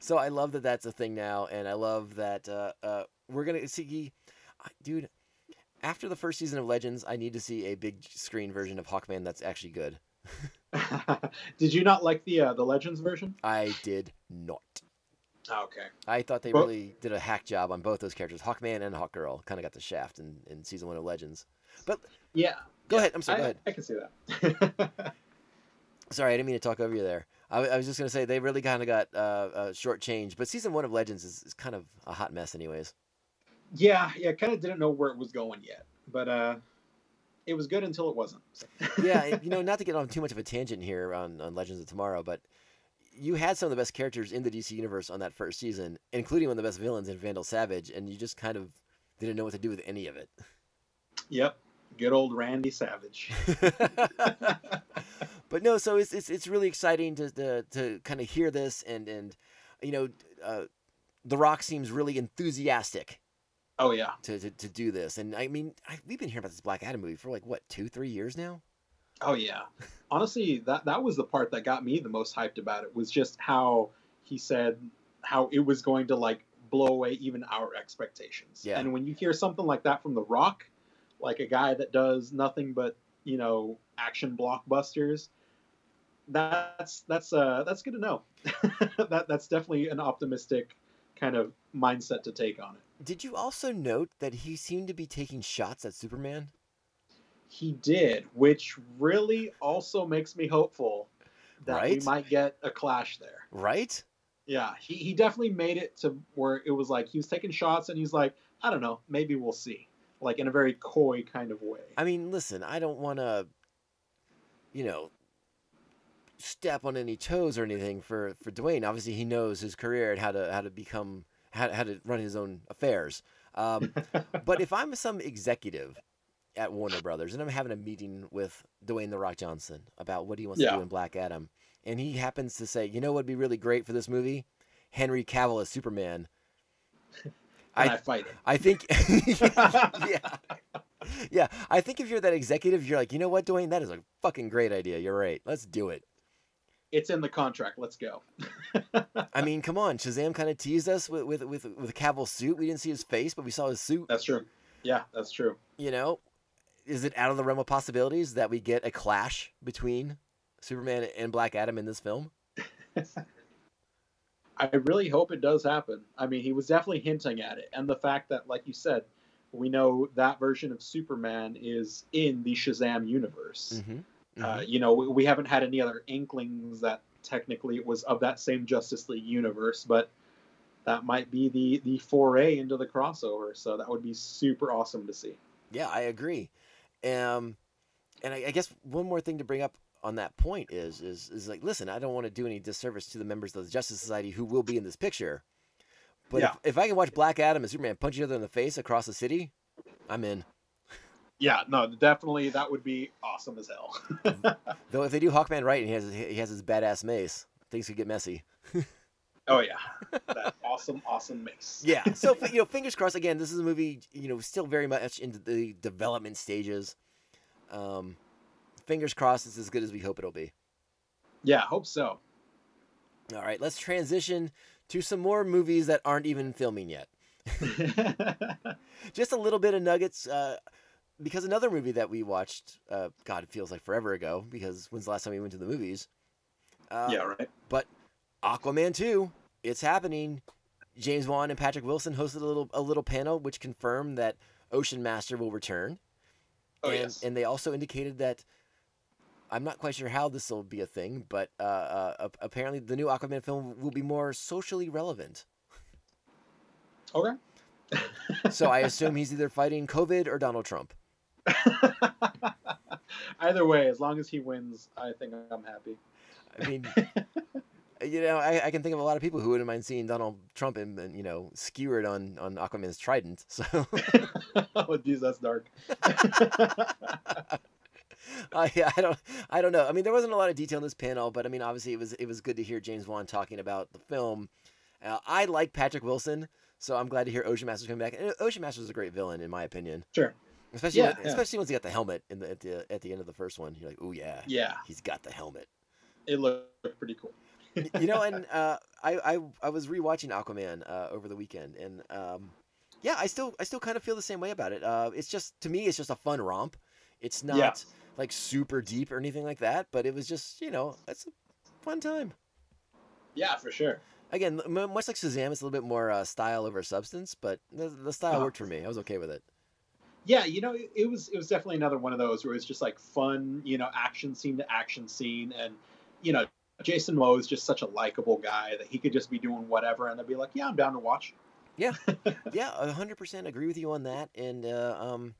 So I love that that's a thing now, and I love that uh, uh, we're gonna see, dude. After the first season of Legends, I need to see a big screen version of Hawkman that's actually good. Did you not like the uh, the Legends version? I did not. Oh, okay. I thought they Well- really did a hack job on both those characters. Hawkman and Hawkgirl kind of got the shaft in, in season one of Legends. But yeah. Go Yeah, ahead. I'm sorry. I, Go ahead. I can see that. Sorry, I didn't mean to talk over you there. I, I was just gonna say they really kind of got uh, uh, short change, but season one of Legends is, is kind of a hot mess, anyways. yeah, yeah. Kind of didn't know where it was going yet, but uh, it was good until it wasn't. yeah, you know, not to get on too much of a tangent here on, on Legends of Tomorrow, but you had some of the best characters in the DC universe on that first season, including one of the best villains in Vandal Savage, and you just kind of didn't know what to do with any of it. Yep. Good old Randy Savage. but no, so it's it's, it's really exciting to to, to kind of hear this, and and you know, uh, The Rock seems really enthusiastic Oh yeah. to, to, to do this, and I mean, I, we've been hearing about this Black Adam movie for like what two three years now. Oh yeah. Honestly, that that was the part that got me the most hyped about it was just how he said how it was going to like blow away even our expectations. Yeah. And when you hear something like that from The Rock, like a guy that does nothing but, you know, action blockbusters, that's that's uh that's good to know. that that's definitely an optimistic kind of mindset to take on it. Did you also note that he seemed to be taking shots at Superman? He did, which really also makes me hopeful that we might get a clash there. Right? Yeah, he, he definitely made it to where it was like he was taking shots and he's like, I don't know, maybe we'll see. Like in a very coy kind of way. I mean, listen, I don't want to, you know, step on any toes or anything for for Dwayne. Obviously, he knows his career and how to how to become how, how to run his own affairs. Um, but if I'm some executive at Warner Brothers and I'm having a meeting with Dwayne the Rock Johnson about what he wants to do in Black Adam, and he happens to say, you know, what'd be really great for this movie, Henry Cavill as Superman. I, I fight him. I think, yeah, yeah. I think if you're that executive, you're like, you know what, Dwayne, that is a fucking great idea. You're right. Let's do it. It's in the contract. Let's go. I mean, come on. Shazam kind of teased us with with with with Cavill's suit. We didn't see his face, but we saw his suit. That's true. Yeah, that's true. You know, is it out of the realm of possibilities that we get a clash between Superman and Black Adam in this film? I really hope it does happen. I mean, he was definitely hinting at it, and the fact that, like you said, we know that version of Superman is in the Shazam universe. Mm-hmm. Uh, you know, we, we haven't had any other inklings that technically it was of that same Justice League universe, but that might be the the foray into the crossover. So that would be super awesome to see. Yeah, I agree. Um, and I, I guess one more thing to bring up on that point is is is like, listen, I don't want to do any disservice to the members of the Justice Society who will be in this picture, but Yeah. if, if I can watch Black Adam and Superman punch each other in the face across the city, I'm in. Yeah, no, definitely that would be awesome as hell. Though if they do Hawkman right and he has he has his badass mace, things could get messy. oh yeah, that awesome, awesome mace. Yeah. So you know, fingers crossed. Again, this is a movie. You know, still very much into the development stages. Um, fingers crossed, it's as good as we hope it'll be. Yeah, hope so. All right, let's transition to some more movies that aren't even filming yet. Just a little bit of nuggets. Uh, because another movie that we watched, uh, God, it feels like forever ago. Because when's the last time we went to the movies? Uh, yeah, right. But Aquaman 2, it's happening. James Wan and Patrick Wilson hosted a little a little panel which confirmed that Ocean Master will return. Oh and, yes. and they also indicated that I'm not quite sure how this will be a thing, but uh, uh, apparently the new Aquaman film will be more socially relevant. Okay. So I assume he's either fighting COVID or Donald Trump. Either way, as long as he wins, I think I'm happy. I mean, you know, I, I can think of a lot of people who wouldn't mind seeing Donald Trump and, and you know skewered on on Aquaman's trident. So oh, geez, that's dark. I, I don't I don't know. I mean, there wasn't a lot of detail in this panel, but I mean, obviously it was it was good to hear James Wan talking about the film. Uh, I like Patrick Wilson, so I'm glad to hear Ocean Master's coming back. And Ocean Master's is a great villain in my opinion, Sure. especially Yeah, when, yeah. especially once he got the helmet in the at the at the end of the first one. You're like, oh yeah, Yeah, he's got the helmet. it looked pretty cool. You know, and uh, I, I I was rewatching Aquaman uh, over the weekend, and um, yeah, I still I still kind of feel the same way about it. Uh, it's just to me, it's just a fun romp. It's not Yeah. Like super deep or anything like that, but it was just you know it's a fun time. Yeah, for sure. Again, much like Shazam, it's a little bit more uh, style over substance, but the, the style Uh-huh. worked for me. I was okay with it. Yeah, you know, it, it was it was definitely another one of those where it's just like fun, you know, action scene to action scene, and you know, Jason Momoa is just such a likable guy that he could just be doing whatever, and they'd be like, yeah, I'm down to watch. Yeah, yeah, a hundred percent agree with you on that. And uh, um,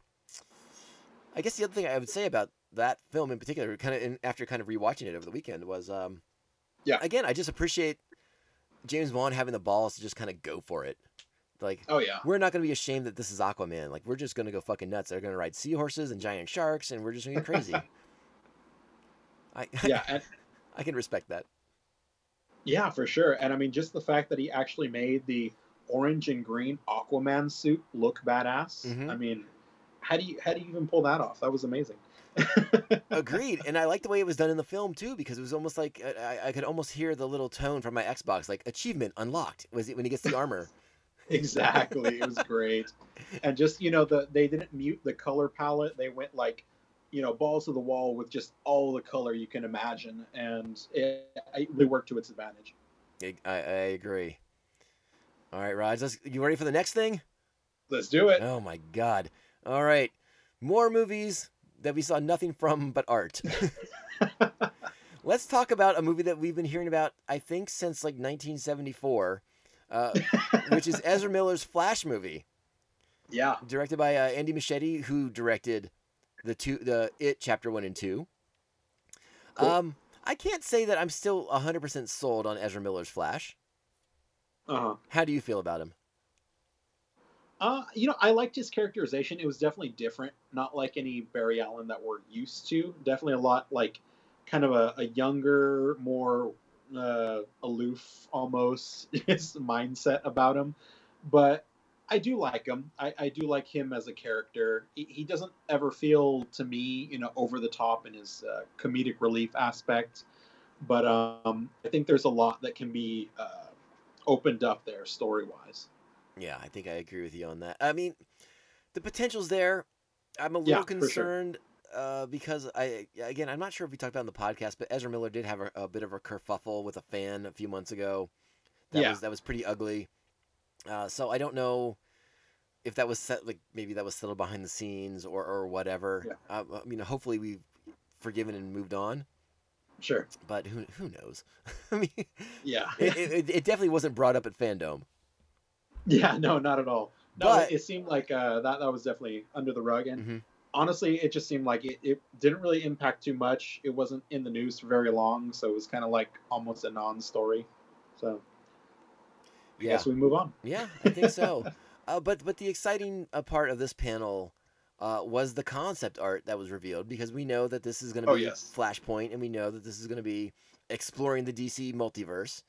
I guess the other thing I would say about that film in particular, kind of in, after kind of rewatching it over the weekend, was um, Yeah. Again, I just appreciate James Wan having the balls to just kind of go for it. Like, Oh yeah, we're not gonna be ashamed that this is Aquaman. Like, we're just gonna go fucking nuts. They're gonna ride seahorses and giant sharks, and we're just gonna get crazy. I yeah, and I can respect that. yeah, for sure. And I mean, just the fact that he actually made the orange and green Aquaman suit look badass. Mhm. I mean, how do you how do you even pull that off? That was amazing. Agreed, and I like the way it was done in the film too, because it was almost like uh, I, I could almost hear the little tone from my Xbox, like achievement unlocked. Was it when he gets the armor? exactly it was great and just you know the they didn't mute the color palette they went like you know balls to the wall with just all the color you can imagine and it, it really worked to its advantage I, I I agree. All right, Raj, let's, you ready for the next thing? let's do it Oh my God! All right, more movies that we saw nothing from but art. let's talk about a movie that we've been hearing about, I think, since like 1974, uh, which is Ezra Miller's Flash movie. yeah directed by uh, Andy Muschietti, who directed the two, the It Chapter One and Two. Cool. Um, I can't say that I'm still 100 percent sold on Ezra Miller's Flash. uh-huh How do you feel about him? Uh you know i liked his characterization. It was definitely different not like any barry allen that we're used to. Definitely a lot like kind of a, a younger more uh, aloof almost his mindset about him. But i do like him. I, I do like him as a character. He, he doesn't ever feel to me you know over the top in his uh, comedic relief aspect. But um, i think there's a lot that can be uh, opened up there story wise Yeah, I think I agree with you on that. I mean, the potential's there. I'm a Yeah, little sure. concerned uh, because I again I'm not sure if we talked about it in the podcast, but Ezra Miller did have a, a bit of a kerfuffle with a fan a few months ago. That Yeah. was that was pretty ugly. Uh, so I don't know if that was set like maybe that was settled behind the scenes or or whatever. Yeah. Uh, I mean, hopefully we've forgiven and moved on, Sure. but who who knows? I mean, it, Yeah. it, it definitely wasn't brought up at FanDome. Yeah. No, not at all. No, But- it, seemed like uh, that that was definitely under the rug, and Mhm. honestly, it just seemed like it, it didn't really impact too much. It wasn't in the news for very long, so it was kind of like almost a non-story. So I Yeah. guess we move on. Yeah, I think so. uh, but but the exciting uh, part of this panel uh, was the concept art that was revealed because we know that this is going to Oh, be yes. Flashpoint, and we know that this is going to be exploring the DC multiverse,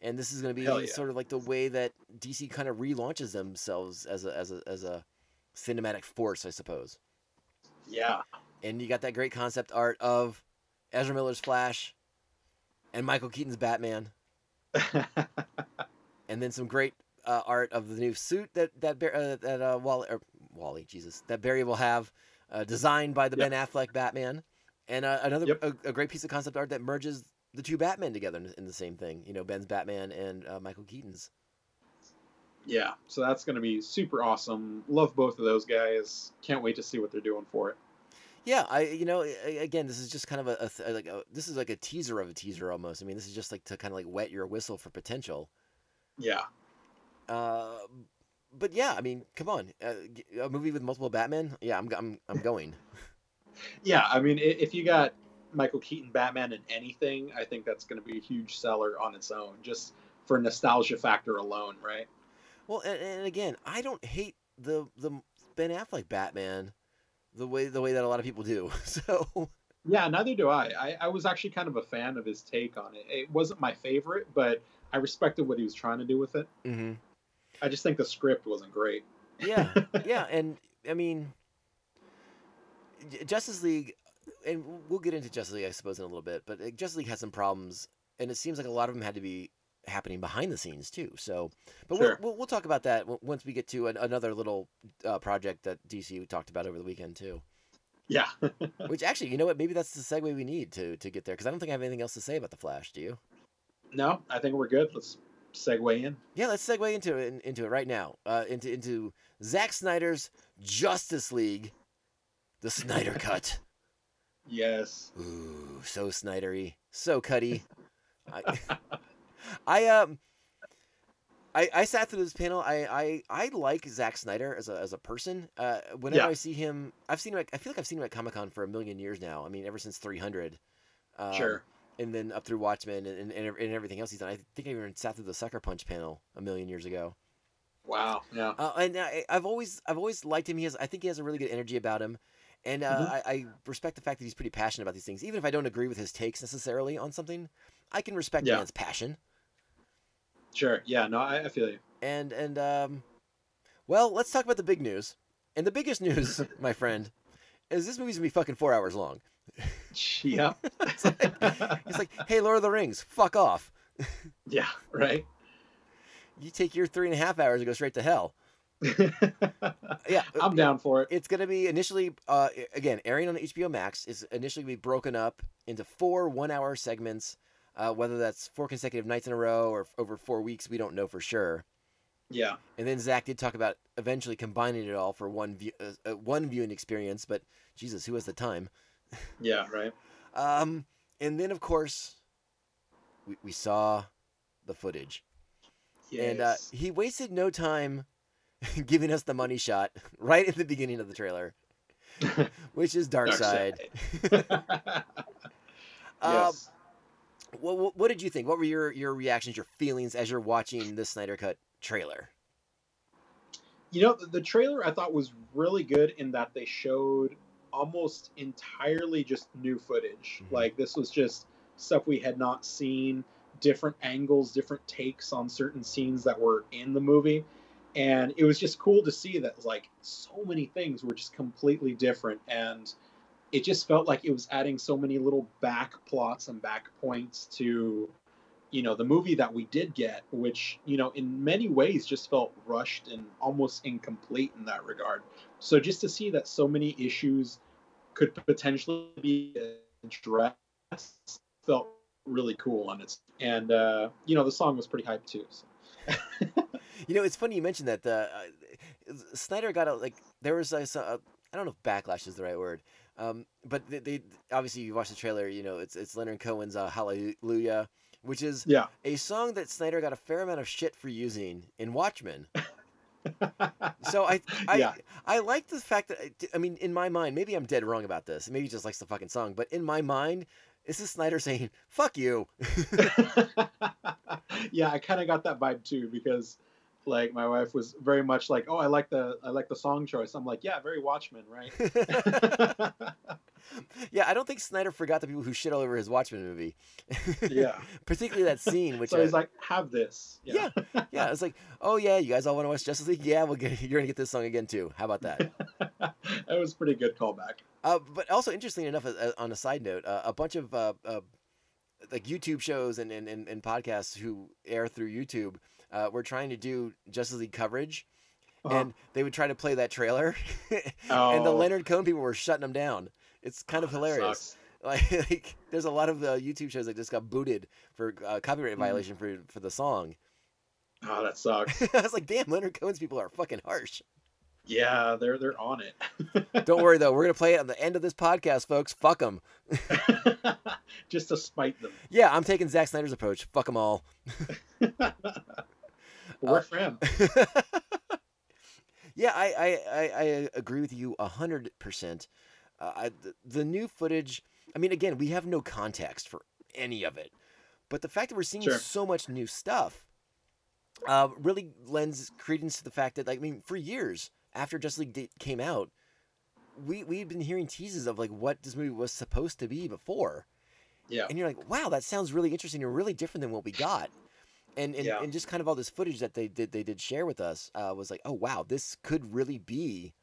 and this is going to be yeah. sort of like the way that DC kind of relaunches themselves as a as a as a cinematic force, I suppose. Yeah. And you got that great concept art of Ezra Miller's Flash and Michael Keaton's Batman and then some great uh, art of the new suit that that uh, that uh, Wally or Wally Jesus that Barry will have, uh, designed by the Yep. Ben Affleck Batman, and uh, another Yep. a, a great piece of concept art that merges the two Batmen together in, in the same thing. You know, Ben's Batman and uh, Michael Keaton's. yeah. So that's gonna be super awesome. Love both of those guys. Can't wait to see what they're doing for it. Yeah, I you know again this is just kind of a, a like a, this is like a teaser of a teaser almost. I mean this is just like to kind of like wet your whistle for potential. Yeah. Uh, but yeah, I mean, come on, uh, a movie with multiple Batman. Yeah, I'm I'm I'm going. Yeah. I mean, if you got Michael Keaton Batman in anything, I think that's gonna be a huge seller on its own, just for nostalgia factor alone, right? Well, and, and again, I don't hate the the Ben Affleck Batman the way the way that a lot of people do. So Yeah, neither do I. I. I was actually kind of a fan of his take on it. It wasn't my favorite, but I respected what he was trying to do with it. Mhm. I just think the script wasn't great. yeah, yeah, and I mean, Justice League, and we'll get into Justice League, I suppose, in a little bit. But uh, Justice League had some problems, and it seems like a lot of them had to be happening behind the scenes too. So, but Sure. we'll, we'll we'll talk about that once we get to an, another little uh, project that DC talked about over the weekend too. Yeah. Which actually, you know what? Maybe that's the segue we need to to get there because I don't think I have anything else to say about the Flash. Do you? no, I think we're good. Let's segue in. Yeah, let's segue into it in- into it right now. Uh, into into Zack Snyder's Justice League, the Snyder Cut. Yes. Ooh, so Snydery, so cutty. I, I um, I, I sat through this panel. I, I, I like Zack Snyder as a as a person. Uh, whenever Yeah. I see him, I've seen him. At, I feel like I've seen him at Comic Con for a million years now. I mean, ever since 300. Um, sure. And then up through Watchmen and, and, and and everything else he's done. I think I even sat through the Sucker Punch panel a million years ago. Wow. Yeah. Uh, and I, I've always I've always liked him. He has I think he has a really good energy about him, and uh, Mhm. I, I respect the fact that he's pretty passionate about these things. Even if I don't agree with his takes necessarily on something, I can respect the Yeah. man's passion. Sure. Yeah. No, I, I feel you. And and um, well, let's talk about the big news. And the biggest news, my friend, is this movie's gonna be fucking four hours long. Yeah. It's like, it's like, hey, Lord of the Rings, fuck off. yeah. Right. You take your three and a half hours and go straight to hell. Yeah, I'm down for it. it's going to be initially uh, again airing on HBO Max is initially gonna be broken up into four one-hour segments. Uh, whether that's four consecutive nights in a row or f- over four weeks, we don't know for sure. Yeah. And then Zack did talk about eventually combining it all for one view, uh, uh, one viewing experience. But Jesus, who has the time? Yeah. Right. Um, and then of course, we, we saw the footage, and uh, he wasted no time giving us the money shot right at the beginning of the trailer, which is Darkseid. Um, yes. What, what, what did you think? What were your, your reactions, your feelings as you're watching this Snyder Cut trailer? You know, the, the trailer I thought was really good in that they showed almost entirely just new footage. Mhm. Like this was just stuff we had not seen, different angles, different takes on certain scenes that were in the movie. And it was just cool to see that like so many things were just completely different and it just felt like it was adding so many little back plots and back points to you know the movie that we did get, which you know in many ways just felt rushed and almost incomplete in that regard. So just to see that so many issues could potentially be addressed felt really cool on its and uh, you know the song was pretty hype too. So. You know, it's funny you mentioned that. The uh, Snyder got a like there was a, a I don't know if backlash is the right word, um, but they, they obviously you watch the trailer. You know, it's it's Leonard Cohen's uh, Hallelujah, which is yeah. a song that Snyder got a fair amount of shit for using in Watchmen. So I I Yeah. I like the fact that I mean in my mind maybe I'm dead wrong about this. Maybe he just likes the fucking song, but in my mind this is Snyder saying "fuck you." yeah, I kind of got that vibe too because like my wife was very much like, "Oh, I like the I like the song choice." I'm like, "Yeah, very Watchmen, right?" yeah, I don't think Snyder forgot the people who shit all over his Watchmen movie. Yeah. particularly that scene, which so he's uh, like, "Have this." yeah, yeah, it's like, oh yeah, you guys all want to watch Justice League? Yeah, we'll get you're gonna get this song again too. How about that? that was a pretty good callback. Uh, but also, interestingly enough, uh, on a side note, uh, a bunch of uh, uh, like YouTube shows and, and, and podcasts who air through YouTube uh, were trying to do Justice League coverage, Uh-huh. and they would try to play that trailer, oh. and the Oh. Leonard Cohen people were shutting them down. It's kind of Oh, that hilarious. Like, like, there's a lot of uh, YouTube shows that just got booted for uh, copyright Mhm. violation for for the song. Oh, that sucks. I was like, damn, Leonard Cohen's people are fucking harsh. yeah, they're they're on it. Don't worry though, we're gonna play it on the end of this podcast, folks. Fuck them. Just to spite them. Yeah, I'm taking Zack Snyder's approach. Fuck them all. Work for him. yeah, I, I, I, I agree with you a hundred percent. Uh, I- the, the new footage. I mean, again, we have no context for any of it, but the fact that we're seeing Sure. so much new stuff uh, really lends credence to the fact that, like, I mean, for years after Justice League came out, we we had been hearing teases of like what this movie was supposed to be before. Yeah. and you're like, wow, that sounds really interesting and really different than what we got. And and, Yeah. and just kind of all this footage that they did they did share with us uh, was like, oh wow, this could really be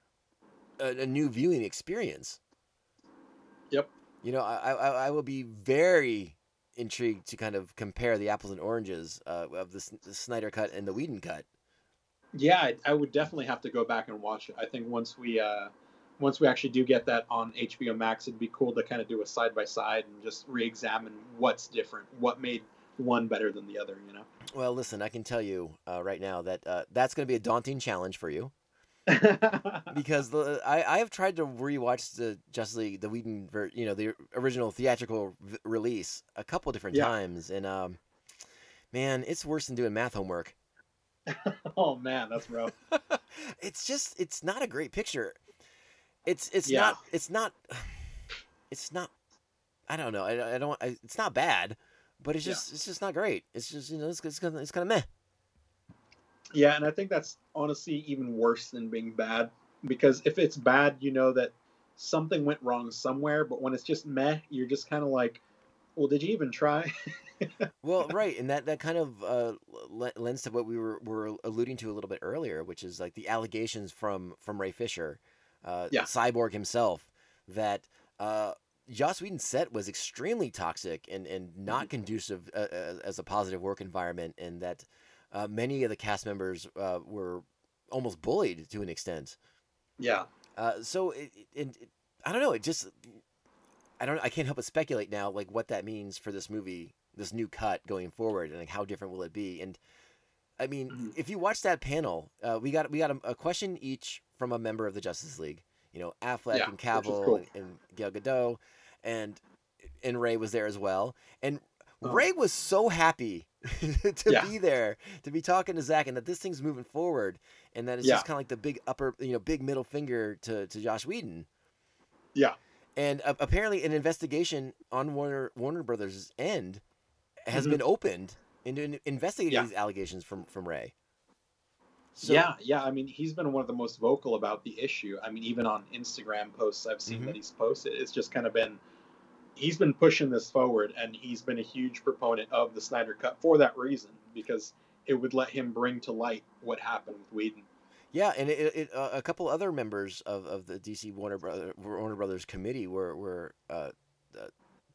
a, a new viewing experience. Yep. You know, I, I I will be very intrigued to kind of compare the apples and oranges uh, of the, the Snyder cut and the Whedon cut. Yeah, I, I would definitely have to go back and watch it. I think once we uh, once we actually do get that on HBO Max, it'd be cool to kind of do a side by side and just re-examine what's different, what made one better than the other. You know. Well, listen, I can tell you uh, right now that uh, that's going to be a daunting challenge for you. because the, I I have tried to rewatch the Justice League the Whedon ver, you know the original theatrical v- release a couple different Yeah. times and um man it's worse than doing math homework. oh man, that's rough. it's just it's not a great picture. It's it's Yeah. not it's not it's not I don't know I, I don't I, it's not bad but it's Yeah. just it's just not great. It's just you know it's it's kind of, it's kind of meh. Yeah, and I think that's honestly even worse than being bad because if it's bad, you know that something went wrong somewhere, but when it's just meh, you're just kind of like, well, did you even try? Well, right, and that that kind of uh, lends to what we were, were alluding to a little bit earlier, which is like the allegations from from Ray Fisher, uh, Yeah. Cyborg himself, that uh, Joss Whedon's set was extremely toxic and and not conducive uh, uh, as a positive work environment, and that uh, many of the cast members uh, were almost bullied to an extent. yeah. Uh, so it, it, it, I don't know. It just I don't. I can't help but speculate now, like what that means for this movie, this new cut going forward, and like how different will it be? And I mean, Mhm. if you watch that panel, uh, we got we got a, a question each from a member of the Justice League. You know, Affleck Yeah, and Cavill cool. and, and Gal Gadot, and and Ray was there as well. And Oh. Ray was so happy to Yeah. be there, to be talking to Zack, and that this thing's moving forward, and that it's Yeah. just kind of like the big upper, you know, big middle finger to to Josh Whedon. Yeah. And uh, apparently, an investigation on Warner Warner Brothers' end has Mhm. been opened into investigating Yeah. these allegations from from Ray. So, yeah, yeah. I mean, he's been one of the most vocal about the issue. I mean, even on Instagram posts I've seen Mhm. that he's posted, it's just kind of been he's been pushing this forward, and he's been a huge proponent of the Snyder Cut for that reason because it would let him bring to light what happened with Whedon. Yeah, and it, it, uh, a couple other members of, of the DC Warner Brother, Warner Brothers committee were were uh, uh,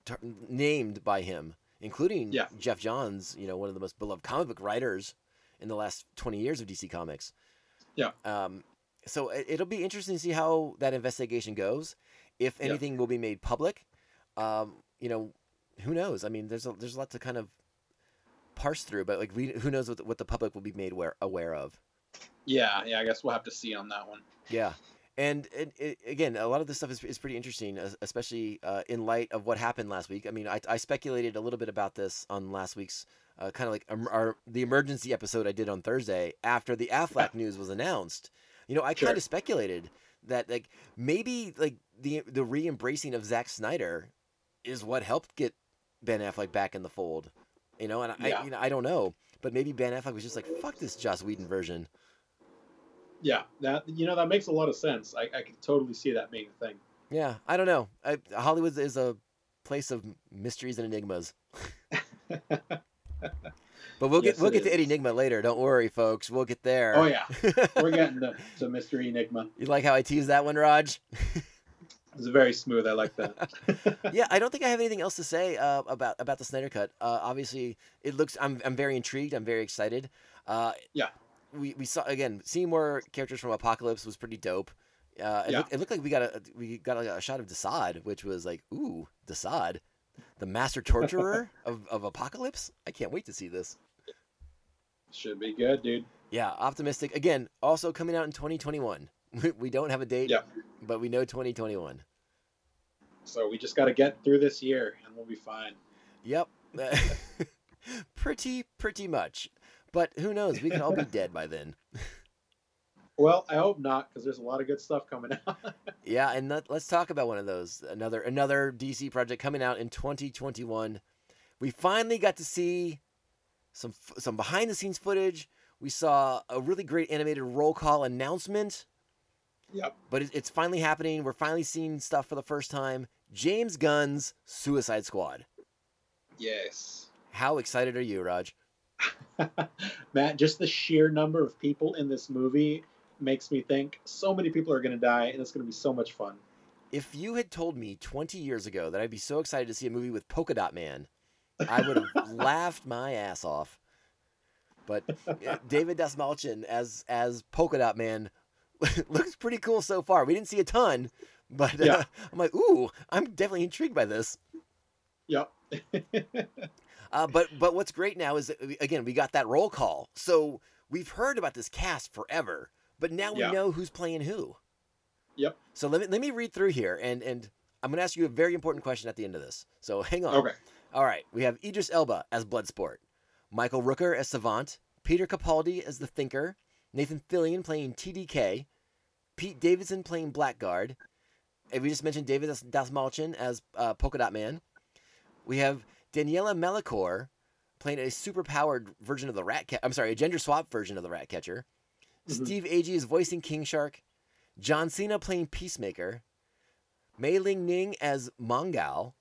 t- named by him including Yeah. Geoff Johns, you know, one of the most beloved comic book writers in the last 20 years of DC Comics. Yeah. Um, so it, it'll be interesting to see how that investigation goes. If Yeah. anything will be made public, um, you know, who knows? I mean, there's a, there's a lot to kind of parse through, but like, we, who knows what the, what the public will be made aware, aware of. Yeah, yeah. I guess we'll have to see on that one. Yeah. And it, it, again, a lot of this stuff is, is pretty interesting, especially uh, in light of what happened last week. I mean, I, I speculated a little bit about this on last week's uh, kind of like um, our, the emergency episode I did on Thursday after the Affleck news was announced. You know, I Sure. kind of speculated that like maybe like the the re-embracing of Zack Snyder is what helped get Ben Affleck back in the fold. You know, and I you know I don't know, but maybe Ben Affleck was just like fuck this Joss Whedon version. Yeah, that you know that makes a lot of sense. I, I can totally see that being a thing. Yeah, I don't know. I, Hollywood is a place of mysteries and enigmas. But we'll get Yes, we'll it get to is. Eddie Enigma later. Don't worry, folks. We'll get there. Oh yeah, we're getting to, to Mystery Enigma. you like how I tease that one, Raj? It's very smooth. I like that. yeah, I don't think I have anything else to say uh, about about the Snyder Cut. Uh, obviously, it looks. I'm I'm very intrigued. I'm very excited. Uh, Yeah. We we saw again seeing more characters from Apokolips was pretty dope. Uh, it, Yeah. looked, it looked like we got a we got like a shot of Desaad, which was like ooh Desaad, the master torturer of, of Apokolips. I can't wait to see this. Should be good, dude. Yeah, optimistic. Again, also coming out in 2021. We, don't have a date, Yeah. but we know 2021. So we just got to get through this year, and we'll be fine. Yep. pretty, pretty much. But who knows? We could all be dead by then. Well, I hope not, because there's a lot of good stuff coming out. Yeah, and let, let's talk about one of those. Another another DC project coming out in 2021. We finally got to see some some behind the scenes footage. We saw a really great animated roll call announcement. yep. But it, it's finally happening. We're finally seeing stuff for the first time. James Gunn's Suicide Squad. Yes. How excited are you, Raj? Matt, just the sheer number of people in this movie makes me think so many people are going to die, and it's going to be so much fun. If you had told me 20 years ago that I'd be so excited to see a movie with Polka Dot Man, I would have laughed my ass off. But David Dasmalchian as as Polka Dot Man looks pretty cool so far. We didn't see a ton, but uh, I'm like, ooh, I'm definitely intrigued by this. Yep. Uh, but but what's great now is that, again we got that roll call, so we've heard about this cast forever, but now we Yeah. know who's playing who. Yep. So let me let me read through here, and and I'm gonna ask you a very important question at the end of this. So hang on. okay. All right, we have Idris Elba as Bloodsport, Michael Rooker as Savant, Peter Capaldi as the Thinker, Nathan Fillion playing TDK, Pete Davidson playing Blackguard, and we just mentioned David Das- Dasmalchian as uh, Polka Dot Man. We have Daniela Melchior playing a super-powered version of the Rat Cat. I'm sorry, a gender swap version of the Rat Catcher. Mhm. Steve Agee is voicing King Shark. John Cena playing Peacemaker. Mei Ling Ning as Mongal.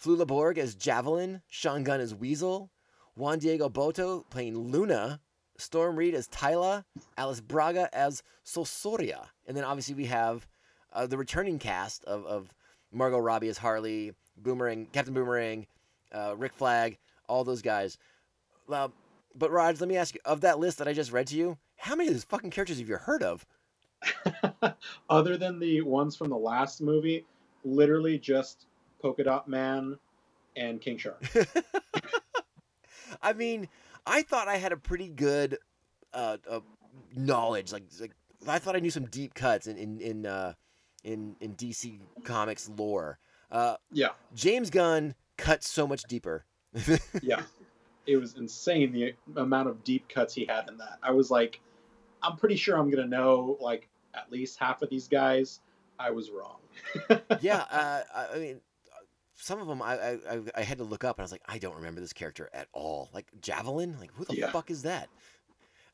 Flula Borg as Javelin. Sean Gunn as Weasel. Juan Diego Boto playing Luna. Storm Reed as Tyla. Alice Braga as Sol Soria. And then obviously we have uh, the returning cast of, of Margot Robbie as Harley, Boomerang, Captain Boomerang, uh, Rick Flag, all those guys. Uh, but Raj, let me ask you: of that list that I just read to you, how many of those fucking characters have you heard of? Other than the ones from the last movie, literally just Polka Dot Man and King Shark. I mean, I thought I had a pretty good uh, uh, knowledge. Like, like I thought I knew some deep cuts in in in uh, in, in DC Comics lore. Uh, yeah. James Gunn cut so much deeper. Yeah. It was insane the amount of deep cuts he had in that. I was like, I'm pretty sure I'm going to know like at least half of these guys. I was wrong. yeah, uh, I mean, some of them I, I I- I had to look up, and I was like, I don't remember this character at all. Like Javelin, like who the Yeah. fuck is that?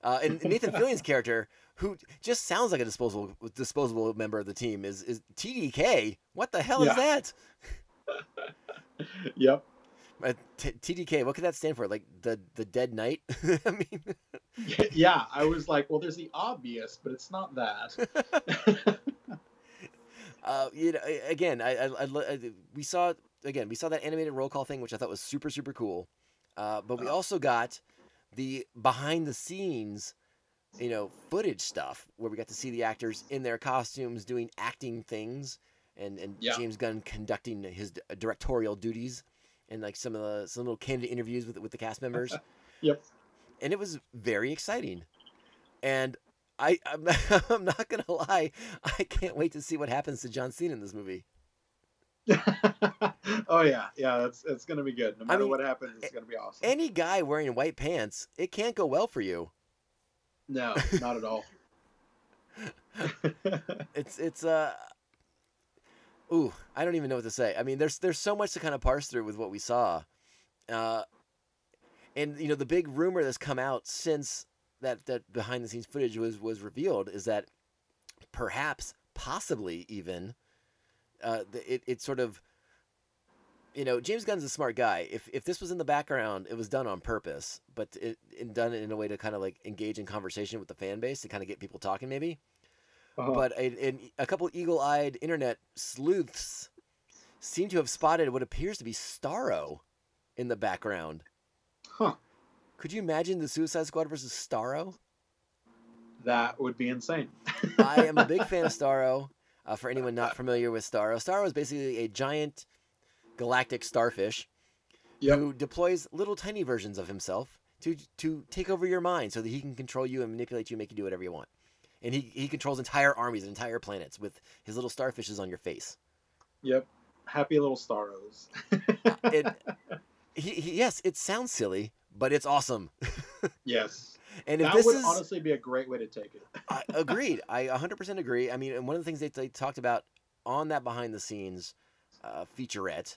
Uh, and Nathan Fillion's character, who just sounds like a disposable disposable member of the team, is is TDK. What the hell Yeah. is that? yep. Uh, T- TDK. What could that stand for? Like the the Dead Knight? I mean, yeah, I was like, well, there's the obvious, but it's not that. uh, you know, again, I, I, I we saw again we saw that animated roll call thing, which I thought was super super cool. Uh, but we Uh. also got the behind the scenes, you know, footage stuff where we got to see the actors in their costumes doing acting things, and and Yeah. James Gunn conducting his directorial duties, and like some of the some little candid interviews with with the cast members Yep. and it was very exciting. And I, I'm, I'm not gonna lie, I can't wait to see what happens to John Cena in this movie. oh yeah, yeah. It's it's gonna be good. No matter mean, what happens, it's gonna be awesome. Any guy wearing white pants, it can't go well for you. no, not at all. It's it's uh, ooh, I don't even know what to say. I mean, there's there's so much to kind of parse through with what we saw, uh, and you know the big rumor that's come out since that that behind the scenes footage was was revealed is that perhaps, possibly even, uh, it it sort of, you know, James Gunn's a smart guy. If if this was in the background, it was done on purpose, but it, it done in a way to kind of like engage in conversation with the fan base to kind of get people talking, maybe. Uh-huh. But a, a, a couple eagle-eyed internet sleuths seem to have spotted what appears to be Starro in the background. huh, Could you imagine the Suicide Squad versus Starro? that would be insane. I am a big fan of Starro. Uh, for anyone not familiar with Starro, Starro is basically a giant galactic starfish Yep. who deploys little tiny versions of himself to to take over your mind so that he can control you and manipulate you, make you do whatever you want. And he, he controls entire armies and entire planets with his little starfishes on your face. Yep. Happy little Starros. It, he, he, yes, it sounds silly, but it's awesome. yes. And if that this would is honestly be a great way to take it. I, agreed. I 100% agree. I mean, and one of the things they, they talked about on that behind the scenes uh, featurette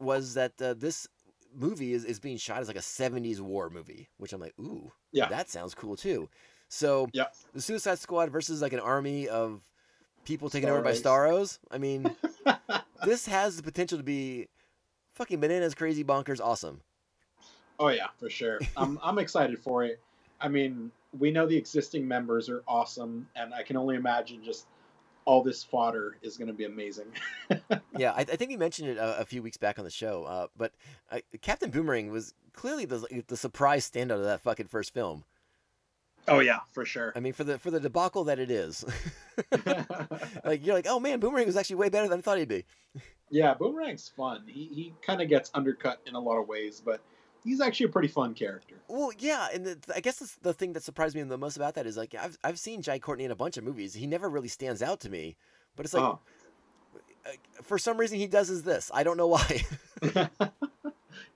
was that uh, this movie is, is being shot as like a 70s war movie, which I'm like, ooh, Yeah. that sounds cool too. So Yep. the Suicide Squad versus like an army of people taken over by Starros. Starros. I mean, this has the potential to be fucking bananas, crazy, bonkers, awesome. Oh yeah, for sure. I'm I'm excited for it. I mean, we know the existing members are awesome, and I can only imagine just all this fodder is going to be amazing. yeah, I, I think we mentioned it a, a few weeks back on the show, uh, but uh, Captain Boomerang was clearly the the surprise standout of that fucking first film. Oh yeah, for sure. I mean, for the for the debacle that it is, like you're like, oh man, Boomerang was actually way better than I thought he'd be. yeah, Boomerang's fun. He he kind of gets undercut in a lot of ways, but he's actually a pretty fun character. Well, yeah, and the, I guess the, the thing that surprised me the most about that is like I've I've seen Jai Courtney in a bunch of movies. He never really stands out to me, but it's like Oh. uh, for some reason he does is this. I don't know why.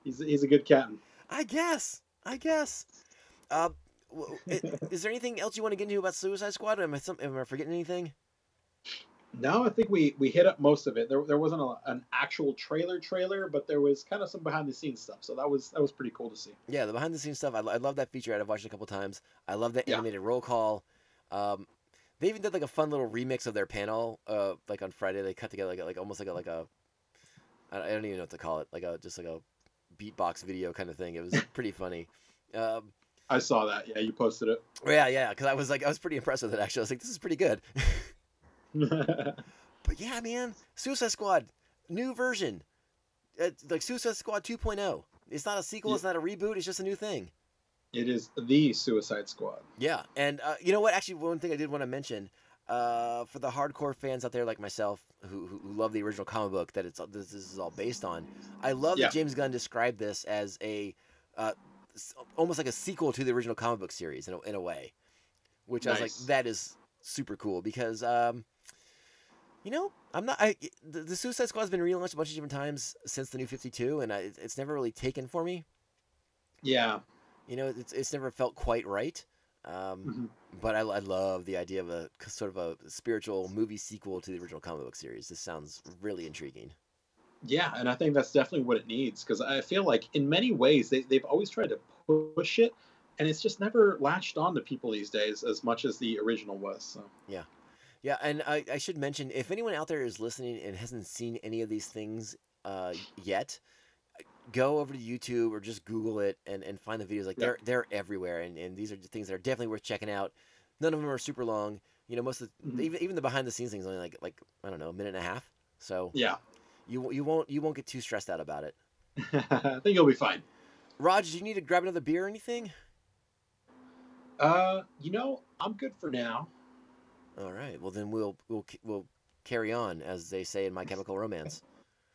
he's he's a good captain. I guess. I guess. Uh, is there anything else you want to get into about Suicide Squad? Am I some, am I forgetting anything? No, I think we we hit up most of it. There there wasn't a, an actual trailer trailer, but there was kind of some behind the scenes stuff. So that was that was pretty cool to see. Yeah, the behind the scenes stuff. I, I love that feature. I've watched it a couple times. I love that Yeah. animated roll call. Um, they even did like a fun little remix of their panel. Uh, like on Friday, they cut together like like almost like a like a. I I don't even know what to call it. Like a just like a beatbox video kind of thing. It was pretty funny. Um, I saw that. Yeah, you posted it. yeah, yeah. Because I was like, I was pretty impressed with it. Actually, I was like, this is pretty good. But yeah, man, Suicide Squad, new version, it's like Suicide Squad 2.0. It's not a sequel. Yeah. It's not a reboot. It's just a new thing. it is the Suicide Squad. Yeah, and uh, you know what? Actually, one thing I did want to mention uh, for the hardcore fans out there like myself who, who who love the original comic book that it's this, this is all based on. I love Yeah. that James Gunn described this as a uh, almost like a sequel to the original comic book series in a, in a way, which I was like, that is super cool because. Um, you know, I'm not. I the, the Suicide Squad's been relaunched a bunch of different times since the New Fifty Two, and I, it's- never really taken for me. Yeah. You know, it's it's never felt quite right. Um, Mhm. but I, I love the idea of a sort of a spiritual movie sequel to the original comic book series. This sounds really intriguing. Yeah, and I think that's definitely what it needs because I feel like in many ways they, they've always tried to push it, and it's just never latched on to people these days as much as the original was. So Yeah, yeah, and I, I should mention if anyone out there is listening and hasn't seen any of these things uh, yet, go over to YouTube or just Google it and, and find the videos. Like Yeah. they're they're everywhere, and, and these are things that are definitely worth checking out. None of them are super long. You know, most of the, Mhm. even even the behind the scenes things only like like I don't know a minute and a half. So yeah, You you won't you won't get too stressed out about it. I think you'll be fine. Raj, do you need to grab another beer or anything? Uh, you know, I'm good for now. All right. Well, then we'll we'll we'll carry on, as they say in My Chemical Romance.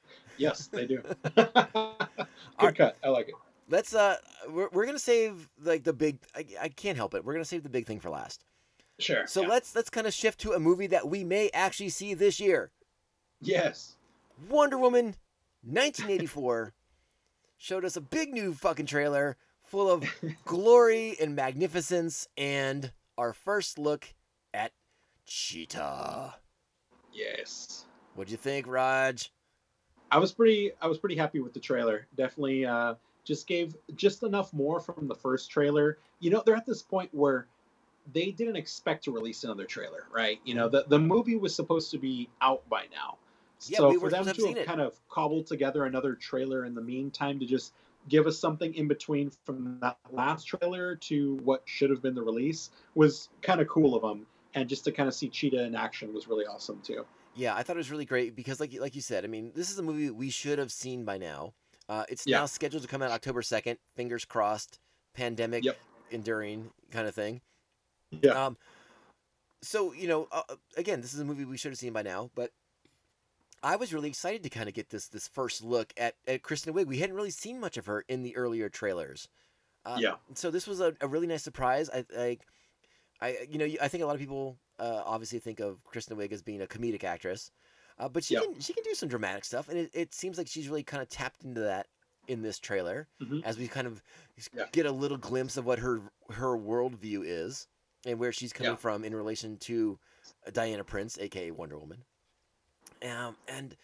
Yes, they do. good cut. I like it. Let's uh, we're we're gonna save like the big. I, I can't help it. We're gonna save the big thing for last. Sure. So yeah. let's let's kind of shift to a movie that we may actually see this year. Yes. Wonder Woman, 1984, showed us a big new fucking trailer full of glory and magnificence, and our first look at Cheetah. Yes. What'd you think, Raj? I was pretty I was pretty happy with the trailer. Definitely uh just gave just enough more from the first trailer. You know, they're at this point where they didn't expect to release another trailer, right? You know, the the movie was supposed to be out by now. Yeah, so we for them to have it. kind of cobbled together another trailer in the meantime to just give us something in between from that last trailer to what should have been the release was kind of cool of them. And just to kind of see Cheetah in action was really awesome too. Yeah, I thought it was really great because, like, like you said, I mean, this is a movie we should have seen by now. Uh, it's Yeah. now scheduled to come out October second. Fingers crossed. Pandemic Yep. enduring kind of thing. Yeah. Um, so you know, uh, again, this is a movie we should have seen by now, but I was really excited to kind of get this this first look at at Kristen Wiig. We hadn't really seen much of her in the earlier trailers. Uh, Yeah. So this was a, a really nice surprise. I like, I you know, I think a lot of people uh, obviously think of Kristen Wiig as being a comedic actress, uh, but she Yep. can she can do some dramatic stuff, and it, it seems like she's really kind of tapped into that in this trailer Mhm. as we kind of Yeah. get a little glimpse of what her her worldview is and where she's coming Yeah. from in relation to Diana Prince, aka Wonder Woman. Um, and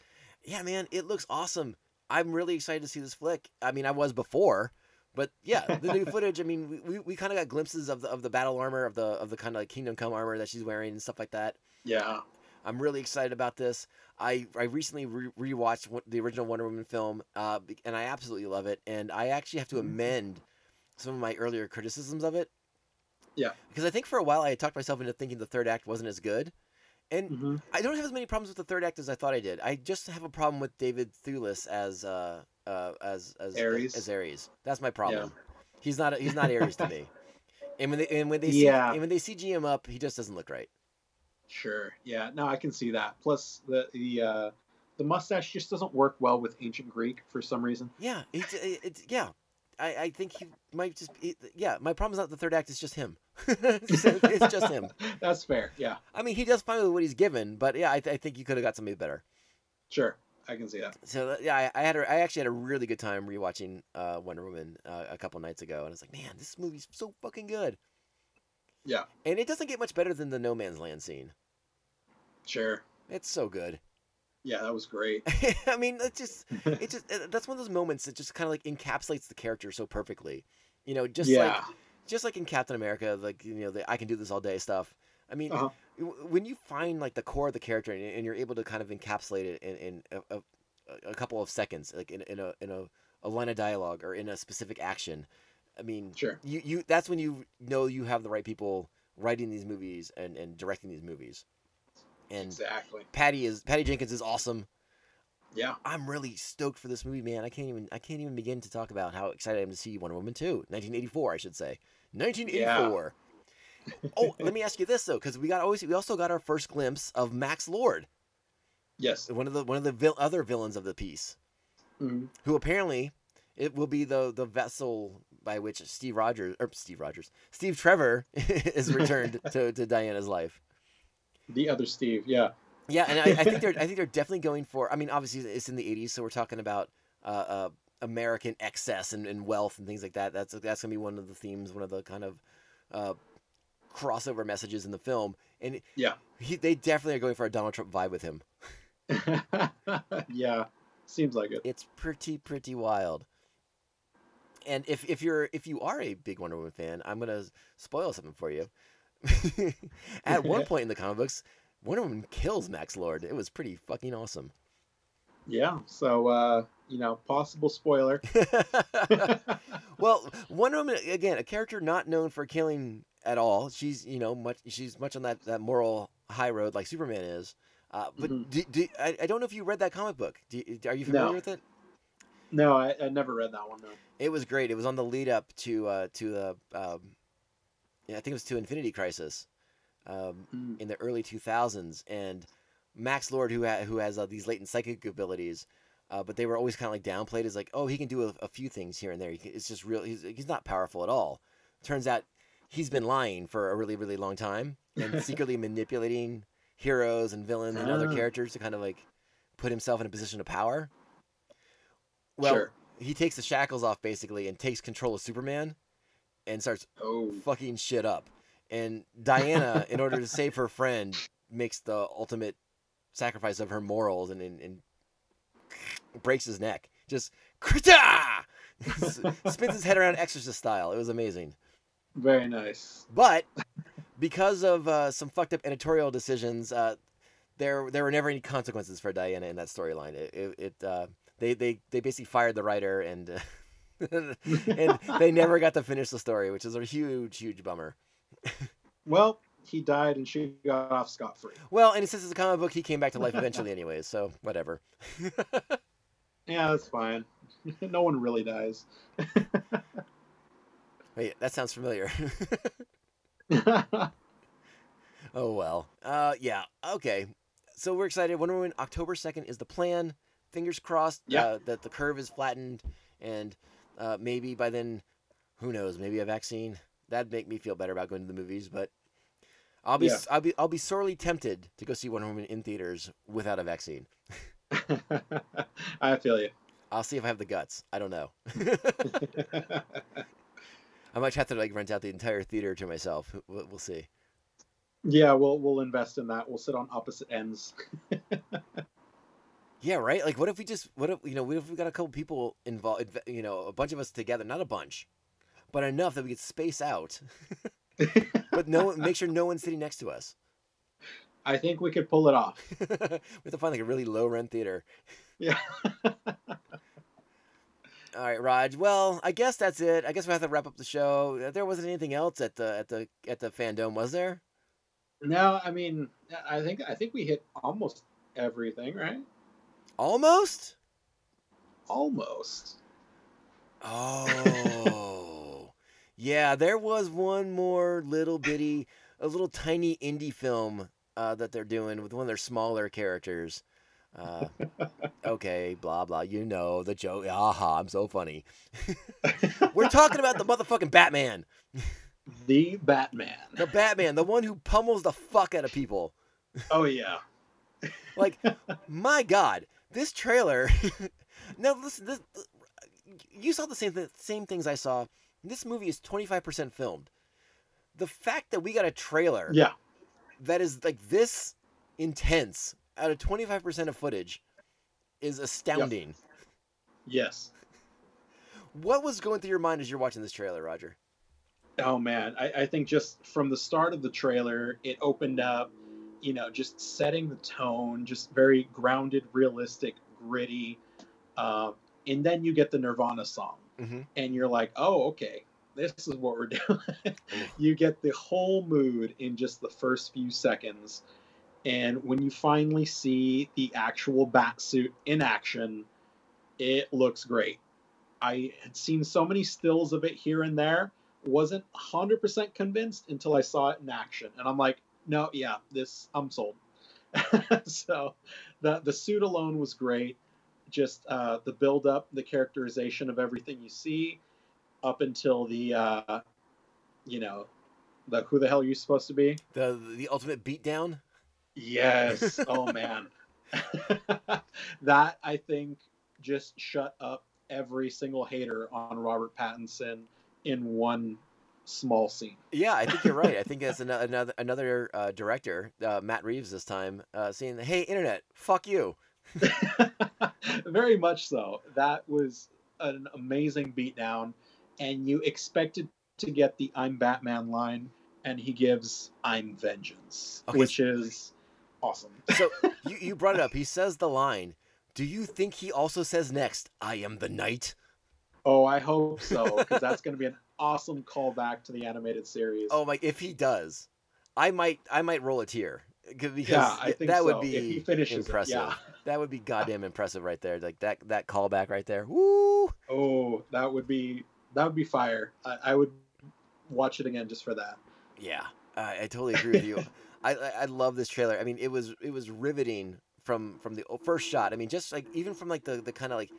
yeah, man, it looks awesome. I'm really excited to see this flick. I mean, I was before, but yeah, the new footage. I mean, we, we, we kind of got glimpses of the of the battle armor of the of the kind of like Kingdom Come armor that she's wearing and stuff like that. Yeah. I'm really excited about this. I I recently re- rewatched the original Wonder Woman film, uh, and I absolutely love it. And I actually have to Mhm. amend some of my earlier criticisms of it. Yeah. Because I think for a while I had talked myself into thinking the third act wasn't as good, and hmm I don't have as many problems with the third act as I thought I did. I just have a problem with David Thewlis as uh, uh, as as Ares. as Ares. That's my problem. He's not he's not Ares to me. And when they and when they Yeah. C, and when they CG him up, he just doesn't look right. Sure. Yeah. No, I can see that. Plus, the the uh, the mustache just doesn't work well with ancient Greek for some reason. Yeah, it's, it's yeah. I, I think he might just it, yeah. My problem is not the third act; it's just him. It's, just, it's just him. That's fair. Yeah. I mean, he does fine with what he's given, but yeah, I, th- I think you could have got somebody better. Sure. I can see that. So uh, yeah, I, I had a, I actually had a really good time rewatching uh, Wonder Woman uh, a couple nights ago, and I was like, man, this movie's so fucking good. Yeah. And it doesn't get much better than the No Man's Land scene. Sure. It's so good. Yeah, that was great. I mean, it's just it just uh, that's one of those moments that just kind of like encapsulates the character so perfectly. You know, just yeah. like just like in Captain America, like you know, the I can do this all day stuff. I mean, Uh-huh. when you find like the core of the character and, and you're able to kind of encapsulate it in, in a, a, a couple of seconds, like in, in a in a, a line of dialogue or in a specific action, I mean, Sure. you you that's when you know you have the right people writing these movies and, and directing these movies. And Exactly. Patty is Patty Jenkins is awesome. Yeah. I'm really stoked for this movie, man. I can't even I can't even begin to talk about how excited I am to see Wonder Woman 2, 1984, I should say. 1984. oh, let me ask you this though, because we got always we also got our first glimpse of Max Lord, Yes. one of the one of the vil- other villains of the piece, Mhm. who apparently it will be the the vessel by which Steve Rogers or Steve Rogers, Steve Trevor is returned to, to Diana's life. The other Steve. Yeah. Yeah, and I, I think they're I think they're definitely going for. I mean, obviously it's in the '80s, so we're talking about uh, uh, American excess and, and wealth and things like that. That's that's gonna be one of the themes, one of the kind of uh, crossover messages in the film. And Yeah. he, they definitely are going for a Donald Trump vibe with him. yeah. Seems like it. It's pretty pretty wild. And if if you're if you are a big Wonder Woman fan, I'm gonna spoil something for you. At one point in the comic books, Wonder Woman kills Max Lord. It was pretty fucking awesome. Yeah. So, uh, you know, possible spoiler. well, Wonder Woman again, a character not known for killing at all. She's you know much she's much on that that moral high road like Superman is. Uh, but Mhm. do, do, I, I don't know if you read that comic book. Do, are you familiar No. with it? No, I, I never read that one. No. It was great. It was on the lead up to uh, to the um, yeah, I think it was to Infinite Crisis um, Mm. in the early 2000s, and Max Lord, who ha- who has uh, these latent psychic abilities, uh, but they were always kind of like downplayed as like, oh, he can do a, a few things here and there. He can, it's just real. He's he's not powerful at all. Turns out he's been lying for a really really long time and secretly manipulating heroes and villains and other Ah. characters to kind of like put himself in a position of power. Well, sure. he takes the shackles off basically and takes control of Superman and starts Oh. fucking shit up. And Diana, in order to save her friend, makes the ultimate sacrifice of her morals and, and, and breaks his neck. Just krita! spins his head around exorcist style. It was amazing. Very nice. But because of uh, some fucked up editorial decisions, uh, there there were never any consequences for Diana in that storyline. It, it, it uh, they, they they basically fired the writer and uh, and they never got to finish the story, which is a huge huge bummer. Well, he died and she got off scot free. Well, and since it's a comic book, he came back to life eventually, anyways. So whatever. Yeah, that's fine. no one really dies. Wait, that sounds familiar. oh well. Uh, yeah. Okay. So we're excited. Wonder Woman October second is the plan. Fingers crossed Yeah. uh, that the curve is flattened, and uh, maybe by then, who knows? Maybe a vaccine. That'd make me feel better about going to the movies. But I'll be Yeah. I'll be I'll be sorely tempted to go see Wonder Woman in theaters without a vaccine. I feel you. I'll see if I have the guts. I don't know. I might have to like rent out the entire theater to myself. We'll, we'll see. yeah, we'll we'll invest in that. We'll sit on opposite ends. Yeah, right. Like, what if we just what if you know what if we got a couple people involved? You know, a bunch of us together, not a bunch, but enough that we could space out, but no make sure no one's sitting next to us. I think we could pull it off. we have to find like a really low rent theater. Yeah. All right, Raj. Well, I guess that's it. I guess we have to wrap up the show. There wasn't anything else at the at the at the FanDome, was there? no, I mean, I think I think we hit almost everything, right? Almost. Almost. Oh, yeah. There was one more little bitty, a little tiny indie film uh, that they're doing with one of their smaller characters. Uh, okay, blah blah. You know the joke. Aha! I'm so funny. We're talking about the motherfucking Batman. The Batman. The Batman, the one who pummels the fuck out of people. Oh yeah. Like, my God, this trailer. now listen, this, you saw the same th- same things I saw. This movie is 25% filmed. The fact that we got a trailer Yeah. that is like this intense out of 25% of footage is astounding. Yes. What was going through your mind as you're watching this trailer, Roger? Oh man, I, I think just from the start of the trailer, it opened up, you know, just setting the tone, just very grounded, realistic, gritty, uh, and then you get the Nirvana song, Mm-hmm. and you're like, oh, okay, this is what we're doing. you get the whole mood in just the first few seconds, and when you finally see the actual bat suit in action, it looks great. I had seen so many stills of it here and there wasn't 100% convinced until I saw it in action. And I'm like, no, yeah, this, I'm sold. so the, the suit alone was great. Just uh, the build up, the characterization of everything you see up until the, uh, you know, the who the hell are you supposed to be? The the ultimate beatdown. Yes. Oh, man. that, I think, just shut up every single hater on Robert Pattinson in one small scene. Yeah, I think you're right. I think that's ano- another another uh, director, uh, Matt Reeves, this time, uh, saying, "Hey, internet, fuck you." Very much so. That was an amazing beatdown, and you expected to get the "I'm Batman" line, and he gives "I'm Vengeance," Okay, which is awesome. So you, you brought it up. He says the line. Do you think he also says next, "I am the Knight"? Oh, I hope so, because that's going to be an awesome callback to the animated series. Oh my! If he does, I might I might roll a tear. Because Yeah, I think that would be if he finishes it, impressive. yeah. That would be goddamn impressive right there. Like that that callback right there. Woo! Oh, that would be that would be fire. I, I would watch it again just for that. Yeah, I, I totally agree with you. I, I I love this trailer. I mean, it was it was riveting from from the first shot. I mean, just like even from like the the kind of like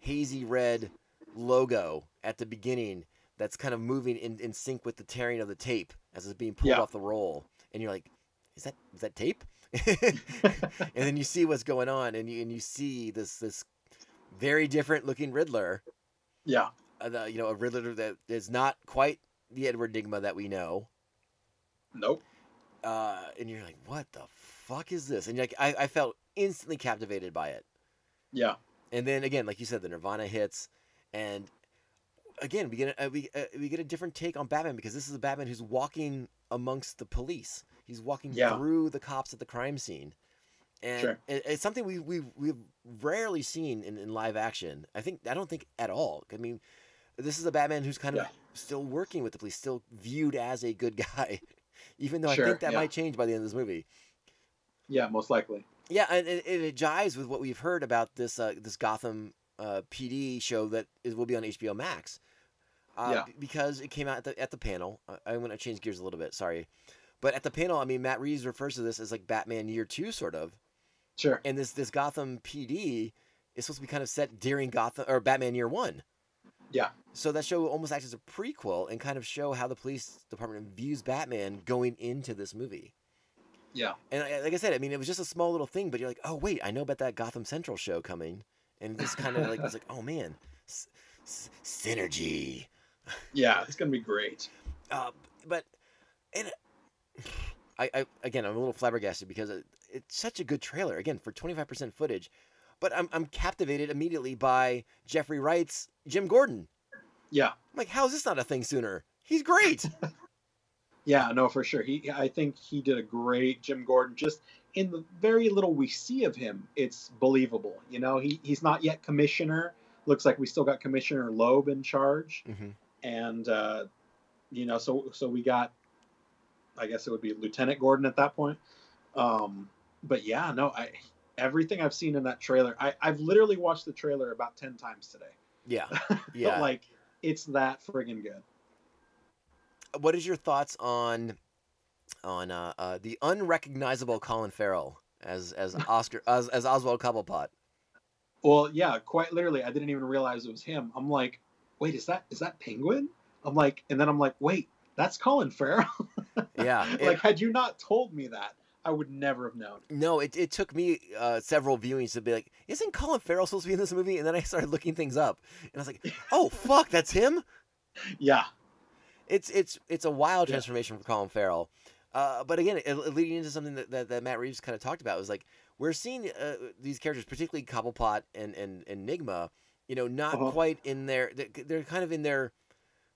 hazy red logo at the beginning that's kind of moving in, in sync with the tearing of the tape as it's being pulled Yeah. off the roll, and you're like, is that is that tape? and then you see what's going on, and you and you see this this very different looking Riddler. Yeah, Uh, you know, a Riddler that is not quite the Edward Nigma that we know nope. uh, and you're like, what the fuck is this? And like, I, I felt instantly captivated by it. Yeah, And then again, like you said, the Nirvana hits, and again, we get a, we uh, we get a different take on Batman because this is a Batman who's walking amongst the police. He's walking Yeah. through the cops at the crime scene, and Sure. it, it's something we we we've rarely seen in, in live action. I think I don't think at all. I mean, this is a Batman who's kind of Yeah. still working with the police, still viewed as a good guy, even though I think that yeah. might change by the end of this movie. yeah, most likely. Yeah, and it, it, it jives with what we've heard about this uh, this Gotham uh, PD show that is will be on HBO Max. Uh, Yeah. b- Because it came out at the at the panel. Uh, I'm going to change gears a little bit. Sorry, but at the panel, I mean, Matt Reeves refers to this as like Batman Year Two, sort of. Sure. And this this Gotham PD is supposed to be kind of set during Gotham or Batman Year One. Yeah. So that show almost acts as a prequel and kind of show how the police department views Batman going into this movie. Yeah. And I- like I said, I mean, it was just a small little thing, but you're like, oh wait, I know about that Gotham Central show coming, and this kind of like it's like, oh man, s- s- synergy. Yeah, it's gonna be great. Uh, but and I, I again, I'm a little flabbergasted because it, it's such a good trailer. Again, for 25% footage, but I'm I'm captivated immediately by Jeffrey Wright's Jim Gordon. Yeah. I'm like, how is this not a thing sooner? He's great. Yeah, no, for sure. He, I think he did a great Jim Gordon. Just in the very little we see of him, it's believable. You know, he he's not yet commissioner. Looks like we still got Commissioner Loeb in charge, Mhm. and uh, you know, so so we got, I guess it would be Lieutenant Gordon at that point. Um, but yeah, no, I everything I've seen in that trailer, I I've literally watched the trailer about ten times today. Yeah, yeah. like it's that friggin' good. what is your thoughts on on uh, uh, the unrecognizable Colin Farrell as as Oscar as, as Oswald Cobblepot? Well, yeah, quite literally, I didn't even realize it was him. I'm like, wait, is that is that Penguin? I'm like, and then I'm like, wait, that's Colin Farrell. Yeah, it- like, had you not told me that, I would never have known. No, it, it took me uh, several viewings to be like, isn't Colin Farrell supposed to be in this movie? And then I started looking things up, and I was like, oh fuck, that's him. Yeah, It's it's it's a wild Yeah. transformation for Colin Farrell. Uh, but again, it, it leading into something that, that, that Matt Reeves kind of talked about was like we're seeing uh, these characters, particularly Cobblepot and and Enigma, you know, not Uh-huh. quite in their they're, kind of in their,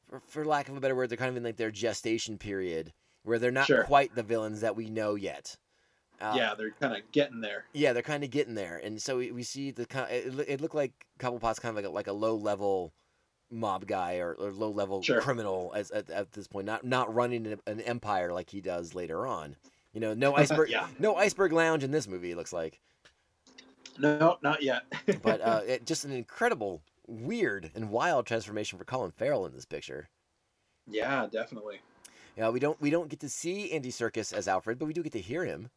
for, for lack of a better word, they're kind of in like their gestation period where they're not Sure. quite the villains that we know yet. Uh, yeah, they're kind of getting there. yeah, they're kind of getting there, and so we, we see the kind. It, it looked like Cobblepot's kind of like a, like a low level mob guy or, or low level Sure. criminal as, at, at this point, not not running an, an empire like he does later on. You know, no iceberg, Yeah. no iceberg lounge in this movie. It looks like, No, not yet. but uh, it, just an incredible, weird, and wild transformation for Colin Farrell in this picture. yeah, definitely. Yeah, we don't we don't get to see Andy Serkis as Alfred, but we do get to hear him,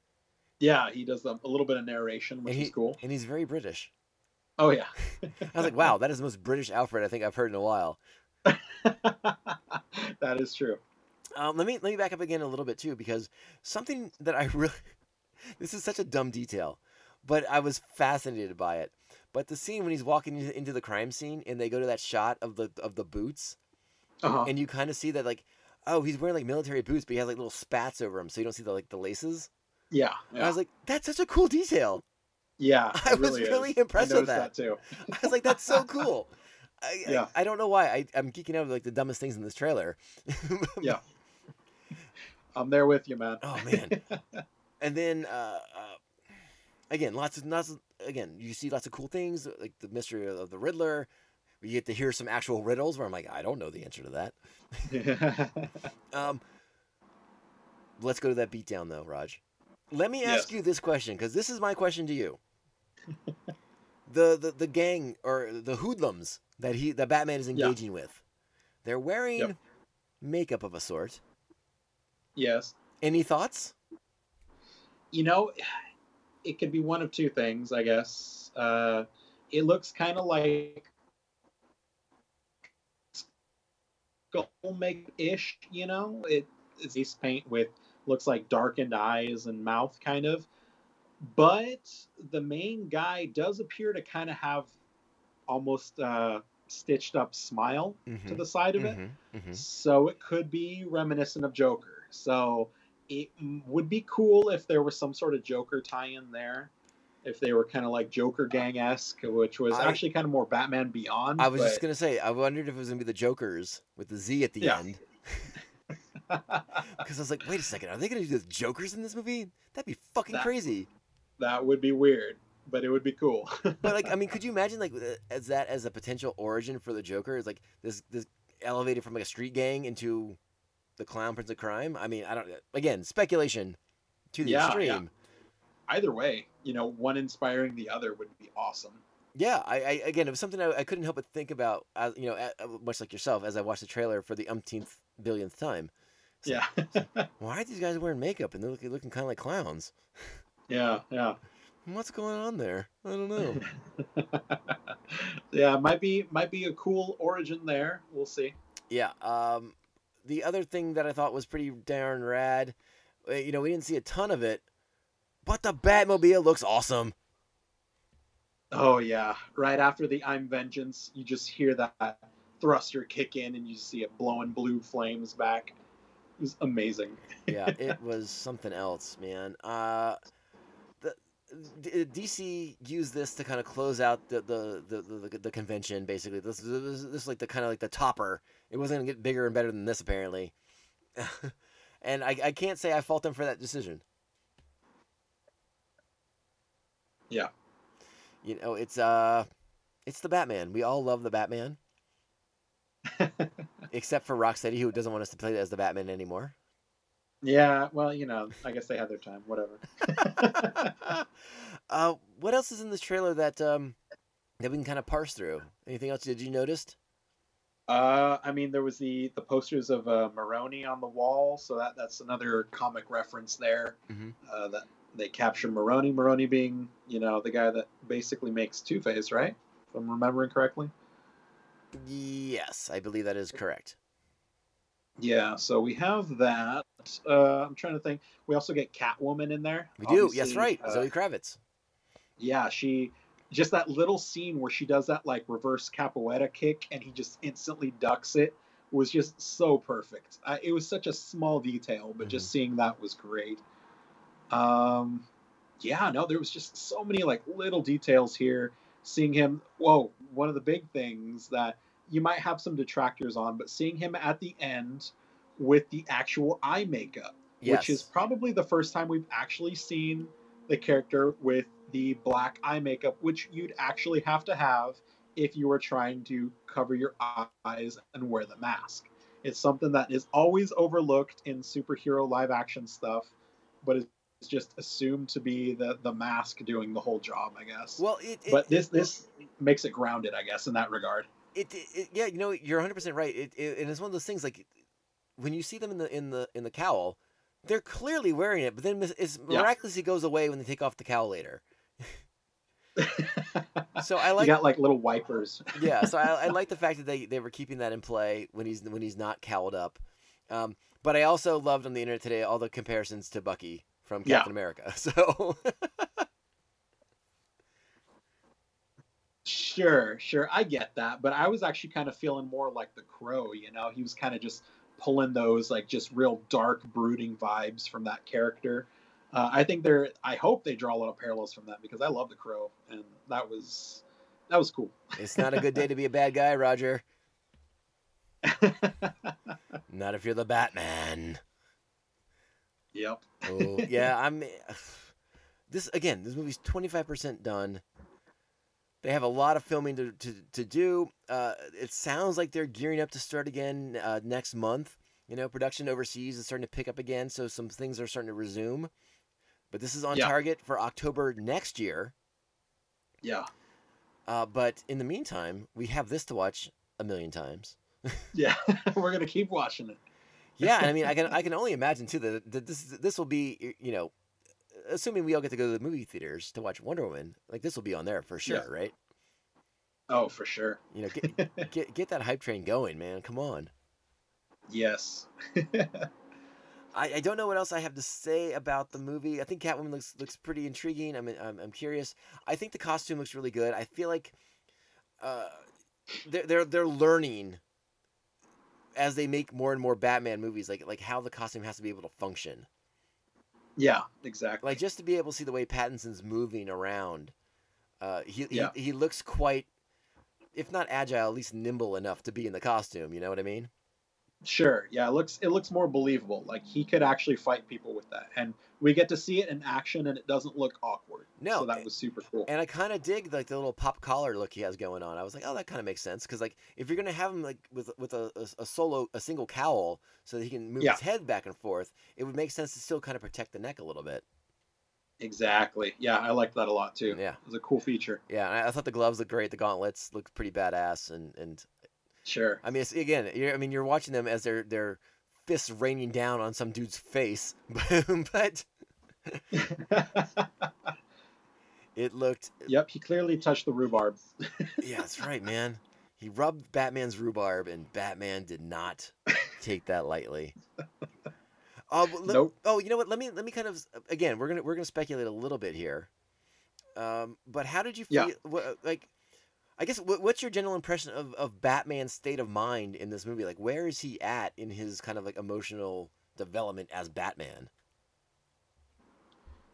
Yeah, he does a, a little bit of narration, which and is cool. and he's very British. Oh yeah. I was like, wow, that is the most British Alfred I think I've heard in a while. that is true. Um, let me let me back up again a little bit too, because something that I really this is such a dumb detail, but I was fascinated by it. But the scene when he's walking into, into the crime scene and they go to that shot of the of the boots, Uh-huh. and you kind of see that like, oh, he's wearing like military boots, but he has like little spats over him, so you don't see the like the laces. Yeah. And I was like, that's such a cool detail. yeah I was really impressed with noticed that too. I was like, that's so cool. I, Yeah. I, I don't know why I, I'm geeking out with like the dumbest things in this trailer. Yeah. I'm there with you, man. Oh man. and then uh, uh, again, lots of lots of, again, you see lots of cool things like the mystery of the Riddler. We get to hear some actual riddles where I'm like, I don't know the answer to that. Um, let's go to that beatdown though, Raj. Let me ask Yes. you this question because this is my question to you. the, the the gang or the hoodlums that he that Batman is Yeah. engaging with, they're wearing Yep. makeup of a sort. Yes. Any thoughts? You know, it could be one of two things, I guess. Uh, it looks kind of like make ish, you know? It is face paint with looks like darkened eyes and mouth kind of. But the main guy does appear to kind of have almost uh stitched up smile to Mhm. the side of it. Mhm, mhm. So it could be reminiscent of Joker. So it would be cool if there was some sort of Joker tie-in there. If they were kind of like Joker gang esque, which was I- actually kind of more Batman Beyond. I was just gonna say, I wondered if it was gonna be the Jokers with the Z at the Yeah. end. Because I was like, wait a second, are they gonna do the Jokers in this movie? That'd be fucking That- crazy. that would be weird, but it would be cool. But like, I mean, could you imagine like uh, as that as a potential origin for the Joker? Is like this this elevated from like a street gang into the clown prince of crime? I mean, I don't. Again, speculation to the Yeah, yeah. extreme. Either way, you know, one inspiring the other would be awesome. Yeah, I, I again, it was something I, I couldn't help but think about. As, you know, much like yourself, as I watched the trailer for the umpteenth billionth time. Like, Yeah, Why are these guys wearing makeup and they're looking, looking kind of like clowns? yeah, yeah. What's going on there? I don't know. yeah, might be might be a cool origin there. We'll see. yeah. Um, the other thing that I thought was pretty darn rad, uh, you know, we didn't see a ton of it, but the Batmobile looks awesome. Oh yeah, right after the I'm Vengeance, you just hear that thruster kick in, and you see it blowing blue flames back. It was amazing. Yeah, it was something else, man. Uh, the DC used this to kind of close out the the, the, the, the convention. Basically, this this, this is like the kind of like the topper. It wasn't gonna get bigger and better than this, apparently. and I, I can't say I fault them for that decision. Yeah. You know, it's uh, it's the Batman. We all love the Batman, except for Rocksteady, who doesn't want us to play as the Batman anymore. Yeah, well, you know, I guess they had their time. Whatever. uh, what else is in this trailer that um that we can kind of parse through? Anything else did you noticed? Uh, I mean, there was the the posters of uh, Maroni on the wall, so that that's another comic reference there. Mhm. Uh, that they capture Maroni. Maroni being, you know, the guy that basically makes Two Face, right? If I'm remembering correctly. Yes, I believe that is correct. Yeah, so we have that. Uh, I'm trying to think. We also get Catwoman in there. We do. Yes, right. uh, Zoe Kravitz. yeah, she just that little scene where she does that like reverse capoeira kick and he just instantly ducks it was just so perfect. I, it was such a small detail, but just seeing that was great. Um, yeah, no, there was just so many like little details here. Seeing him, whoa, one of the big things that you might have some detractors on, but seeing him at the end with the actual eye makeup Yes. which is probably the first time we've actually seen the character with the black eye makeup, which you'd actually have to have if you were trying to cover your eyes and wear the mask. It's something that is always overlooked in superhero live action stuff, but is just assumed to be the the mask doing the whole job, I guess. well, it, it, but this this makes it grounded, I guess, in that regard. it, it, yeah, you know, you're 100 percent right. It, it, and it's one of those things like when you see them in the in the in the cowl, they're clearly wearing it, but then it Yeah. miraculously goes away when they take off the cowl later. So I like you got like little wipers. yeah, so I, I like the fact that they, they were keeping that in play when he's when he's not cowled up. Um, but I also loved on the internet today all the comparisons to Bucky from Yeah. Captain America. So Sure, sure. I get that. But I was actually kind of feeling more like the crow, you know? He was kind of just pulling those, like, just real dark, brooding vibes from that character. Uh, I think they're, I hope they draw a lot of parallels from that because I love the crow. And that was, that was cool. it's not a good day to be a bad guy, Roger. Not if you're the Batman. Yep. Oh yeah, I'm. This again, this movie's 25% done. They have a lot of filming to, to, to do. Uh, it sounds like they're gearing up to start again uh, next month. You know, production overseas is starting to pick up again, so some things are starting to resume. but this is on Yeah. target for October next year. Yeah. Uh, but in the meantime, we have this to watch a million times. Yeah. We're gonna keep watching it. Yeah, and I mean, I can I can only imagine too that, that this this will be you know, assuming we all get to go to the movie theaters to watch Wonder Woman, like this will be on there for sure, Yeah. right? Oh, for sure. You know, get get get that hype train going, man. Come on. Yes. I, I don't know what else I have to say about the movie. I think Catwoman looks looks pretty intriguing. I'm I'm, I'm curious. I think the costume looks really good. I feel like uh, they're they're they're learning as they make more and more Batman movies, like like how the costume has to be able to function. yeah. Exactly. Like just to be able to see the way Pattinson's moving around. Uh, he, Yeah. he he looks quite, if not agile, at least nimble enough to be in the costume. You know what I mean? Sure. Yeah. It looks it looks more believable. Like he could actually fight people with that, and we get to see it in action, and it doesn't look awkward. No, So that eh, was super cool. And I kind of dig like the little pop collar look he has going on. I was like, oh, that kind of makes sense because like if you're gonna have him like with with a, a, a solo a single cowl so that he can move Yeah. his head back and forth, it would make sense to still kind of protect the neck a little bit. Exactly. Yeah, I liked that a lot too. Yeah. It was a cool feature. Yeah, I, I thought the gloves looked great. The gauntlets looked pretty badass, and and Sure. I mean, it's, again, you're, I mean, you're watching them as their their fists raining down on some dude's face, but it looked yep. He clearly touched the rhubarb. Yeah, that's right, man. He rubbed Batman's rhubarb, and Batman did not take that lightly. Oh, let- Nope. oh, you know what? Let me let me kind of again. We're gonna we're gonna speculate a little bit here. Um, but how did you feel? Yeah. What, like, I guess what, what's your general impression of of Batman's state of mind in this movie? Like, where is he at in his kind of like emotional development as Batman?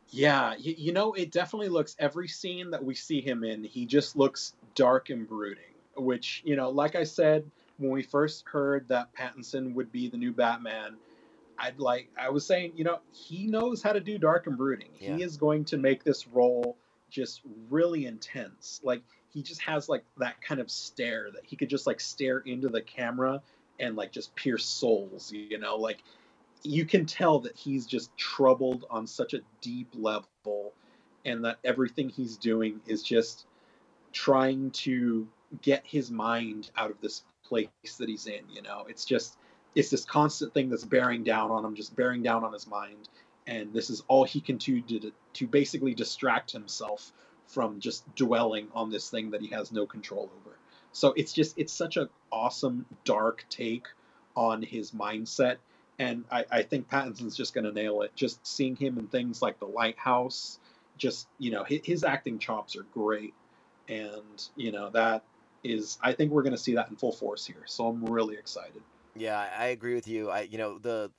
Yeah, you, you know, it definitely looks every scene that we see him in, he just looks dark and brooding. Which, you know, like I said, when we first heard that Pattinson would be the new Batman, I'd like, I was saying, you know, he knows how to do dark and brooding. Yeah. He is going to make this role just really intense. Like, he just has like that kind of stare that he could just like stare into the camera and like just pierce souls, you know, like you can tell that he's just troubled on such a deep level and that everything he's doing is just trying to get his mind out of this place that he's in you know? It's just it's this constant thing that's bearing down on him just bearing down on his mind and this is all he can do to, to basically distract himself from just dwelling on this thing that he has no control over so it's just it's such an awesome dark take on his mindset and I, I think Pattinson's just going to nail it. Just seeing him in things like The Lighthouse, just you know, his, his acting chops are great, and you know that is. I think we're going to see that in full force here. So I'm really excited. Yeah, I I agree with you. I, you know, the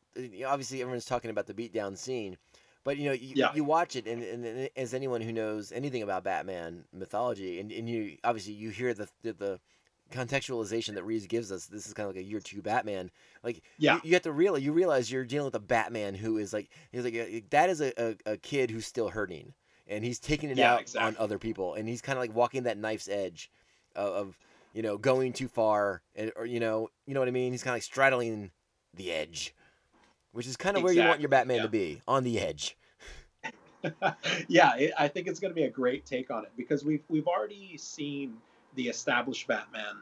obviously everyone's talking about the beatdown scene, but you know, you, Yeah. you watch it, and, and, as anyone who knows anything about Batman mythology, and, and you obviously you hear the, the the contextualization that Reeves gives us. This is kind of like a year two Batman. Like, Yeah. you, you have to realize you realize you're dealing with a Batman who is like he's like uh, that is a, a, a kid who's still hurting, and he's taking it Yeah, out on other people, and he's kind of like walking that knife's edge of, of you know going too far, and or you know you know what I mean. He's kind of like straddling the edge, which is kind of where you want your Batman yeah. to be on the edge. yeah, it, I think it's going to be a great take on it because we've we've already seen the established Batman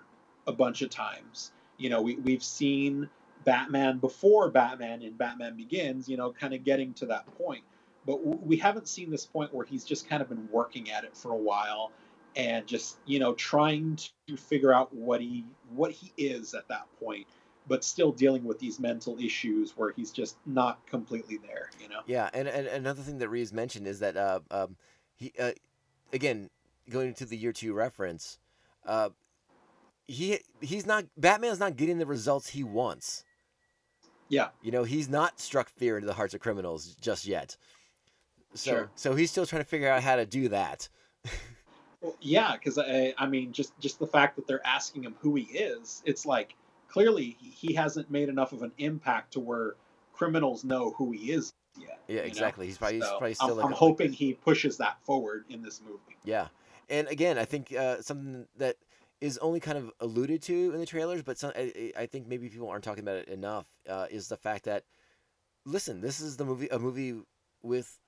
a bunch of times. You know, we we've seen Batman before Batman in Batman Begins. You know, kind of getting to that point, but w- we haven't seen this point where he's just kind of been working at it for a while and just you know trying to figure out what he what he is at that point but still dealing with these mental issues where he's just not completely there you know Yeah, and, and another thing that Reeves mentioned is that uh, um, he uh, again going to the year two reference, uh, he he's not Batman's not getting the results he wants. yeah You know, he's not struck fear into the hearts of criminals just yet. So Sure. so he's still trying to figure out how to do that. Well, yeah, because I, I mean, just just the fact that they're asking him who he is, it's like clearly he, hasn't made enough of an impact to where criminals know who he is yet. Yeah, know? exactly. He's probably he's probably still I'm, I'm a- hoping he pushes that forward in this movie. Yeah, and again, I think uh, something that is only kind of alluded to in the trailers, but some, I, I think maybe people aren't talking about it enough. Uh, is the fact that listen, this is the movie, a movie with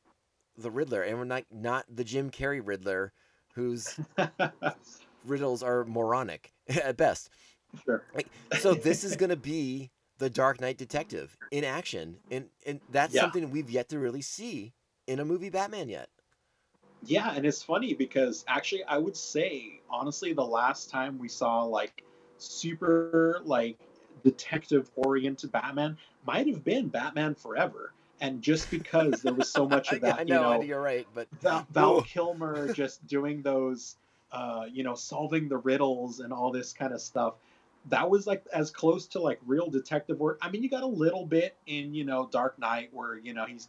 the Riddler, and we're not not the Jim Carrey Riddler, whose riddles are moronic at best. Sure. Like, so this is gonna be the Dark Knight detective in action, and and that's Yeah. something we've yet to really see in a movie Batman yet. Yeah, and it's funny because actually, I would say honestly, the last time we saw like super like detective oriented Batman might have been Batman Forever, and just because there was so much of that, I you know, I know, know you're right, but Val, Val Kilmer just doing those, uh, you know, solving the riddles and all this kind of stuff. That was like as close to like real detective work. I mean, you got a little bit in you know Dark Knight where you know he's,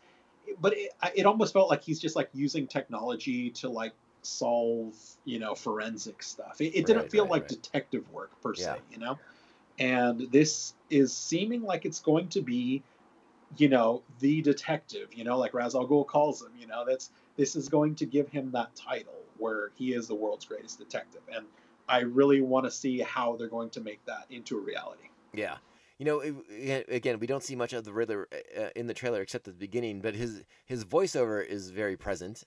but it, it almost felt like he's just like using technology to like solve you know forensic stuff. It, it didn't Right, feel right, like right. detective work per se, you know. And this is seeming like it's going to be you know, the detective, you know, like Ra's al Ghul calls him, you know, that's this is going to give him that title where he is the world's greatest detective. And I really want to see how they're going to make that into a reality. Yeah. You know, it- it- again, we don't see much of the Riddler uh, in the trailer except at the beginning, but his his voiceover is very present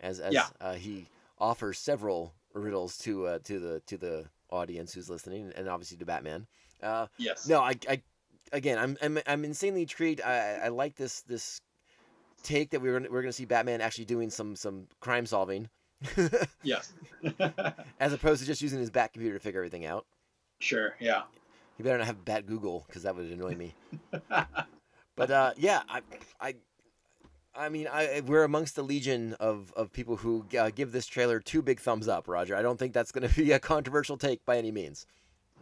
as as Yeah. uh, he offers several riddles to uh, to the to the audience who's listening, and obviously to Batman. Uh, Yes. no, I, I again, I'm, I'm I'm insanely intrigued. I I like this this take that we're gonna, we're going to see Batman actually doing some some crime solving, Yes. as opposed to just using his Bat computer to figure everything out. sure. Yeah. You better not have Bat Google because that would annoy me. But uh, yeah, I, I, I mean, I we're amongst the legion of of people who uh, give this trailer two big thumbs up. Roger, I don't think that's going to be a controversial take by any means.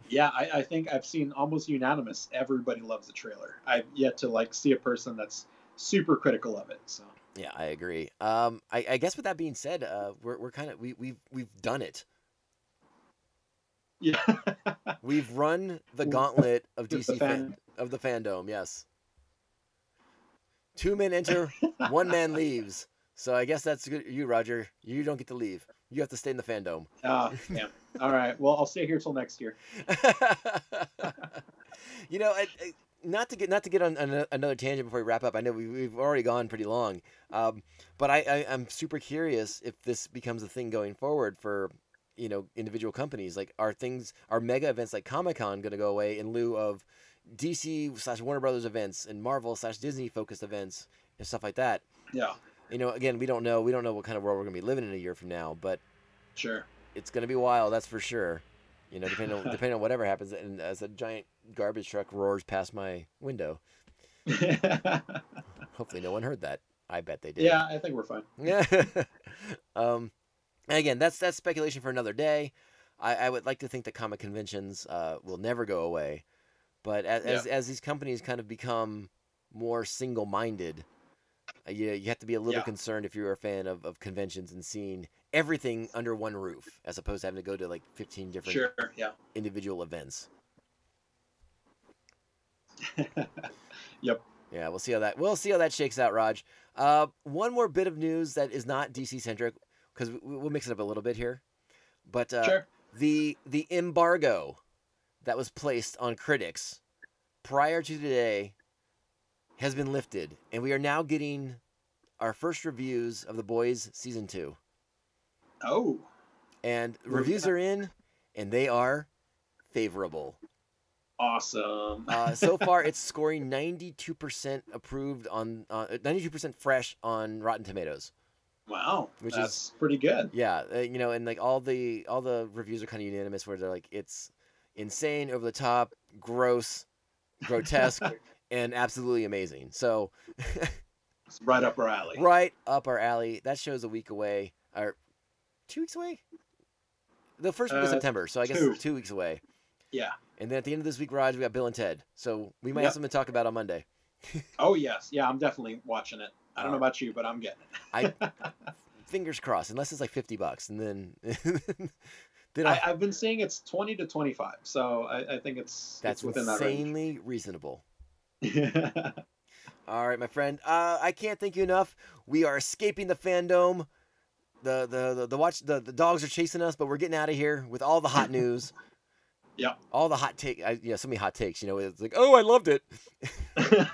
Yeah, I, I think I've seen almost unanimous. Everybody loves the trailer. I've yet to like see a person that's super critical of it. So Yeah, I agree. Um, I, I guess with that being said, uh, we're we're kind of we we've we've done it. yeah. We've run the gauntlet of With the DC fan, of the fandom. Yes. Two men enter, one man leaves. So I guess that's good. You, Roger, you don't get to leave. You have to stay in the fandom. Ah, damn. All right. Well, I'll stay here till next year. you know, I, I, not to get not to get on, an another tangent before we wrap up. I know we've, we've already gone pretty long, um, but I, I I'm super curious if this becomes a thing going forward for you know individual companies. Like, are things are mega events like Comic Con going to go away in lieu of DC slash Warner Brothers events and Marvel slash Disney focused events and stuff like that? Yeah. You know, again, we don't know. We don't know what kind of world we're going to be living in a year from now, but Sure. it's going to be wild, that's for sure. You know, depending on depending on whatever happens, and as a giant garbage truck roars past my window, hopefully no one heard that. I bet they did. yeah, I think we're fine. Yeah. um, again, that's that's speculation for another day. I, I would like to think that comic conventions uh, will never go away, but as as, as these companies kind of become more single-minded, uh, you you have to be a little Yeah. concerned if you're a fan of, of conventions and seeing everything under one roof, as opposed to having to go to like 15 different Sure. Yeah. individual events. Yep. Yeah, we'll see how that we'll see how that shakes out, Raj. Uh, one more bit of news that is not DC centric because we, we'll mix it up a little bit here, but uh, sure. the the embargo that was placed on critics prior to today has been lifted, and we are now getting our first reviews of The Boys season two, Oh. and reviews are in, and they are favorable. Awesome. Uh, so far, it's scoring 92% approved on, uh, 92% fresh on Rotten Tomatoes. wow. which that's pretty good. Yeah, uh, you know, and like all the all the reviews are kind of unanimous, where they're like, it's insane, over the top, gross, grotesque, and absolutely amazing. So, It's right up our alley. right up our alley. That show's a week away, or two weeks away. The first week of Uh, September, so I guess two. two weeks away. Yeah. And then at the end of this week, Raj, we got Bill and Ted. So we might Yep. have something to talk about on Monday. Oh yes. Yeah, I'm definitely watching it. I don't know about you, but I'm getting it. I fingers crossed, unless it's like fifty bucks, and then then I, I've been seeing it's 20 to 25, so I, I think it's that's it's within that insanely reasonable. All right, my friend. Uh, I can't thank you enough. We are escaping the fandom. The the the, the watch the, the dogs are chasing us, but we're getting out of here with all the hot news. Yep. All the hot take. Uh, I, yeah, so many hot takes. You know, it's like, oh, I loved it.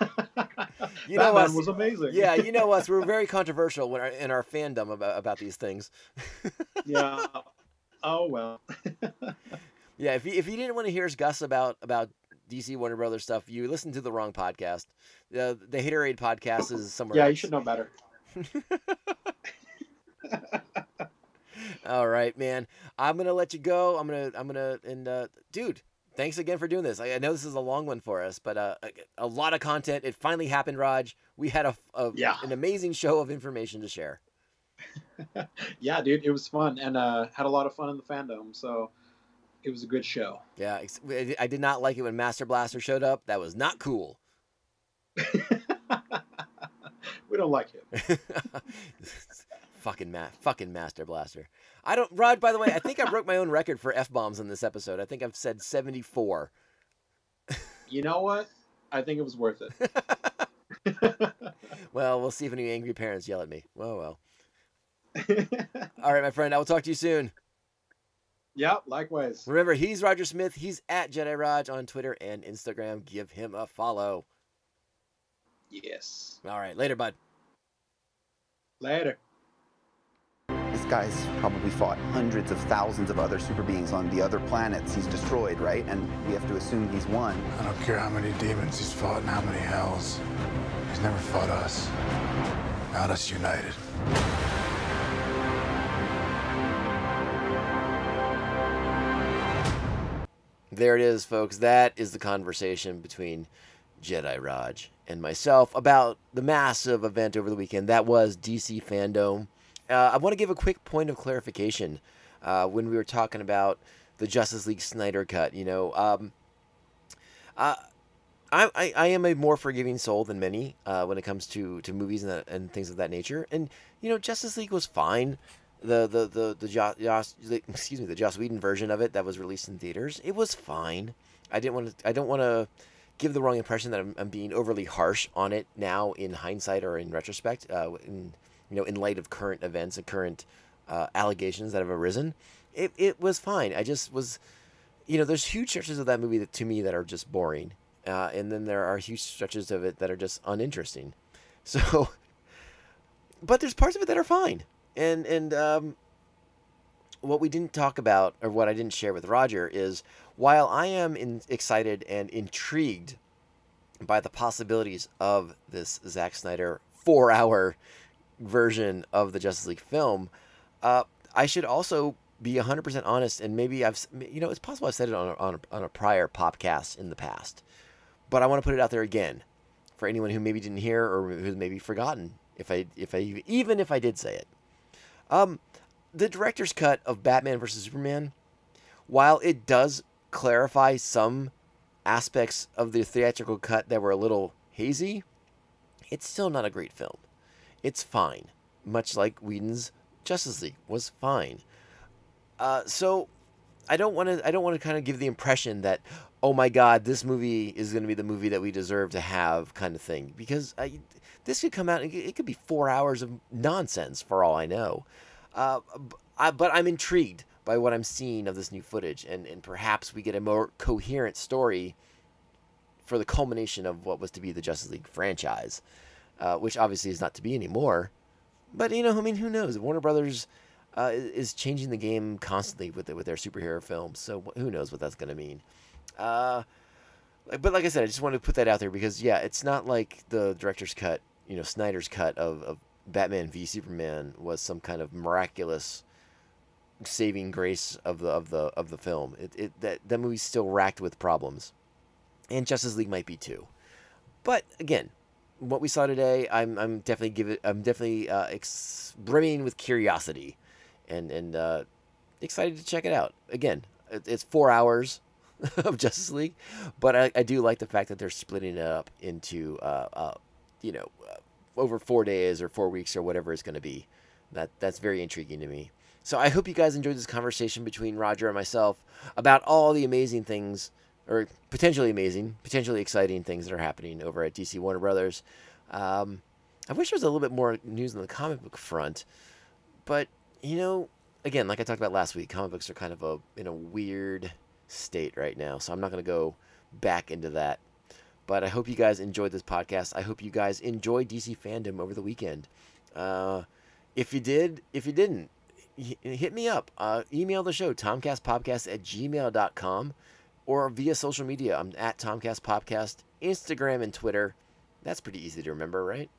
You know us. was amazing. yeah, you know us. We're very controversial when our, in our fandom about about these things. yeah. Oh well. Yeah, if you, if you didn't want to hear us Gus about about DC Warner Brothers stuff, you listened to the wrong podcast. The the Haterade podcast is somewhere. yeah, you should know better. All right, man. I'm gonna let you go. I'm gonna I'm gonna and uh, dude, thanks again for doing this. I, I know this is a long one for us, but uh, a, a lot of content. It finally happened, Raj. We had a, a Yeah. an amazing show of information to share. Yeah, dude, it was fun and uh, had a lot of fun in the fandom. So it was a good show. Yeah, I I did not like it when Master Blaster showed up. That was not cool. we don't like him. Fucking ma- fucking Master Blaster. I don't Rod, by the way, I think I broke my own record for F bombs in this episode. I think I've said 74. You know what? I think it was worth it. Well, we'll see if any angry parents yell at me. Well, well. All right, my friend, I will talk to you soon. yeah, likewise. Remember, he's Roger Smith. He's at Jedi Raj on Twitter and Instagram. Give him a follow. Yes. All right, later, bud. Later. This guy's probably fought hundreds of thousands of other super beings on the other planets he's destroyed, right? And we have to assume he's won. I don't care how many demons he's fought and how many hells. He's never fought us. Not us united. There it is, folks. That is the conversation between Jedi Raj and myself about the massive event over the weekend that was DC FanDome. Uh, I want to give a quick point of clarification uh, when we were talking about the Justice League Snyder cut. You know, um, uh, I, I, I am a more forgiving soul than many uh, when it comes to, to movies and, and things of that nature. And you know, Justice League was fine. The the the the Joss, excuse me the Joss Whedon version of it that was released in theaters, it was fine. I didn't want to. I don't want to give the wrong impression that I'm, I'm being overly harsh on it now in hindsight or in retrospect. Uh, in you know, in light of current events and current uh, allegations that have arisen, it it was fine. I just was, you know, there's huge stretches of that movie that to me that are just boring, uh, and then there are huge stretches of it that are just uninteresting. So, but there's parts of it that are fine, and and um, what we didn't talk about or what I didn't share with Roger is while I am in, excited and intrigued by the possibilities of this Zack Snyder four hour version of the Justice League film, uh, I should also be 100% honest and maybe I've you know it's possible I've said it on a, on a, on a prior podcast in the past but I want to put it out there again for anyone who maybe didn't hear or who's maybe forgotten if I if I even if I did say it. Um the director's cut of Batman versus Superman while it does clarify some aspects of the theatrical cut that were a little hazy it's still not a great film it's fine. Much like Whedon's Justice League was fine. Uh, so I don't want to I don't want to kind of give the impression that oh my god this movie is going to be the movie that we deserve to have kind of thing. Because I, this could come out it could be 4 hours of nonsense for all I know. Uh, I, but I'm intrigued by what I'm seeing of this new footage and and perhaps we get a more coherent story for the culmination of what was to be the Justice League franchise, uh, which obviously is not to be anymore. But you know, I mean, who knows? Warner Brothers uh, is- changing the game constantly with it, with their superhero films. So who knows what that's going to mean? Uh, but like I said, I just wanted to put that out there because yeah, it's not like the director's cut, you know, Snyder's cut of, of Batman v Superman was some kind of miraculous saving grace of the of the of the film. It, it that that movie's still racked with problems, and Justice League might be too. But again, what we saw today, I'm I'm definitely give it. I'm definitely uh, ex- brimming with curiosity, and and uh, excited to check it out. Again, it's four hours of Justice League, but I, I do like the fact that they're splitting it up into uh, uh, you know uh, over four days or four weeks or whatever it's going to be. That that's very intriguing to me. So I hope you guys enjoyed this conversation between Roger and myself about all the amazing things, or potentially amazing, potentially exciting things that are happening over at DC Warner Brothers. Um, I wish there was a little bit more news on the comic book front, but you know, again, like I talked about last week, comic books are kind of a in a weird state right now, so I'm not going to go back into that. But I hope you guys enjoyed this podcast. I hope you guys enjoyed DC FanDome over the weekend. Uh, if you did, if you didn't, hit me up. Uh, email the show, tomcastpodcast at gmail.com or via social media. I'm at Tomcast Podcast, Instagram and Twitter. That's pretty easy to remember, right?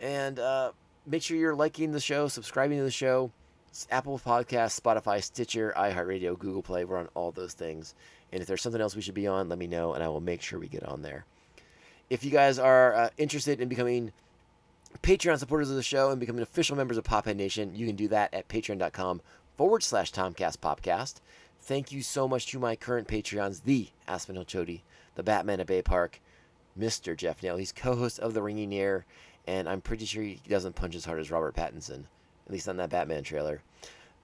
And uh, make sure you're liking the show, subscribing to the show. It's Apple Podcasts, Spotify, Stitcher, iHeartRadio, Google Play. We're on all those things. And if there's something else we should be on, let me know, and I will make sure we get on there. If you guys are uh, interested in becoming Patreon supporters of the show and becoming official members of Pophead Nation, you can do that at patreon.com forward slash Tomcast Popcast. Thank you so much to my current Patreons, the Aspen Hill Chody, the Batman at Bay Park, Mr. Jeff Nail. He's co-host of The Ringing Ear, and I'm pretty sure he doesn't punch as hard as Robert Pattinson, at least on that Batman trailer.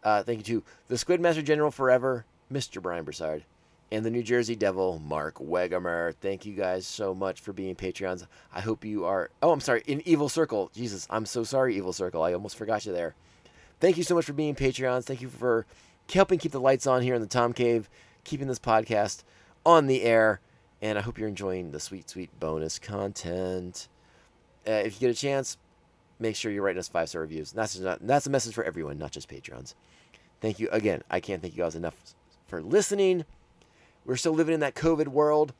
Uh, thank you to the Squidmaster General Forever, Mr. Brian Broussard, and the New Jersey Devil, Mark Wegemer. Thank you guys so much for being Patreons. I hope you are. Oh, I'm sorry, in Evil Circle. Jesus, I'm so sorry, Evil Circle. I almost forgot you there. Thank you so much for being Patreons. Thank you for helping keep the lights on here in the Tom Cave, keeping this podcast on the air. And I hope you're enjoying the sweet, sweet bonus content. Uh, if you get a chance, make sure you're writing us five star reviews. That's not, that's a message for everyone, not just patrons. Thank you again. I can't thank you guys enough for listening. We're still living in that COVID world,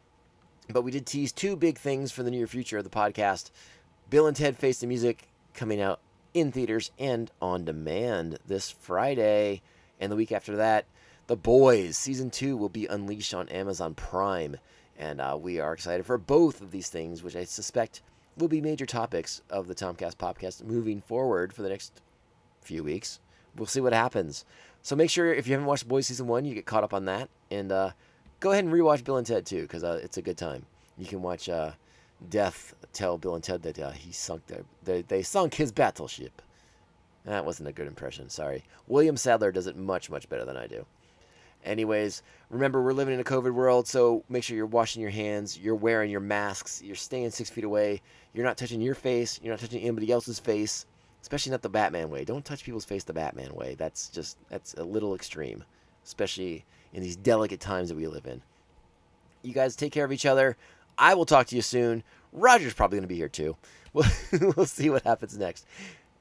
but we did tease two big things for the near future of the podcast. Bill and Ted Face the Music coming out in theaters and on demand this Friday. And the week after that, The Boys season two will be unleashed on Amazon Prime. And uh, we are excited for both of these things, which I suspect will be major topics of the Tomcast podcast moving forward for the next few weeks. We'll see what happens. So make sure if you haven't watched Boys season one, you get caught up on that, and uh, go ahead and rewatch Bill and Ted too, because uh, it's a good time. You can watch uh, Death tell Bill and Ted that uh, he sunk their they, they sunk his battleship. That wasn't a good impression. Sorry. William Sadler does it much much better than I do. Anyways, remember we're living in a COVID world, so make sure you're washing your hands, you're wearing your masks, you're staying six feet away, you're not touching your face, you're not touching anybody else's face, especially not the Batman way. Don't touch people's face the Batman way. That's just that's a little extreme, especially in these delicate times that we live in. You guys take care of each other. I will talk to you soon. Roger's probably going to be here too. We'll, we'll see what happens next.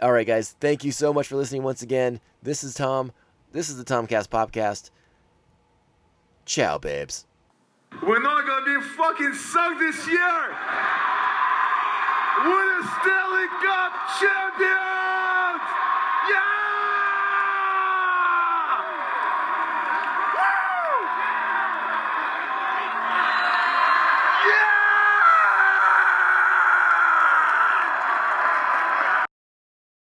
All right, guys. Thank you so much for listening once again. This is Tom. This is the Tomcast Podcast. Ciao, babes. We're not gonna be fucking sucked this year. We're the Stanley Cup champions.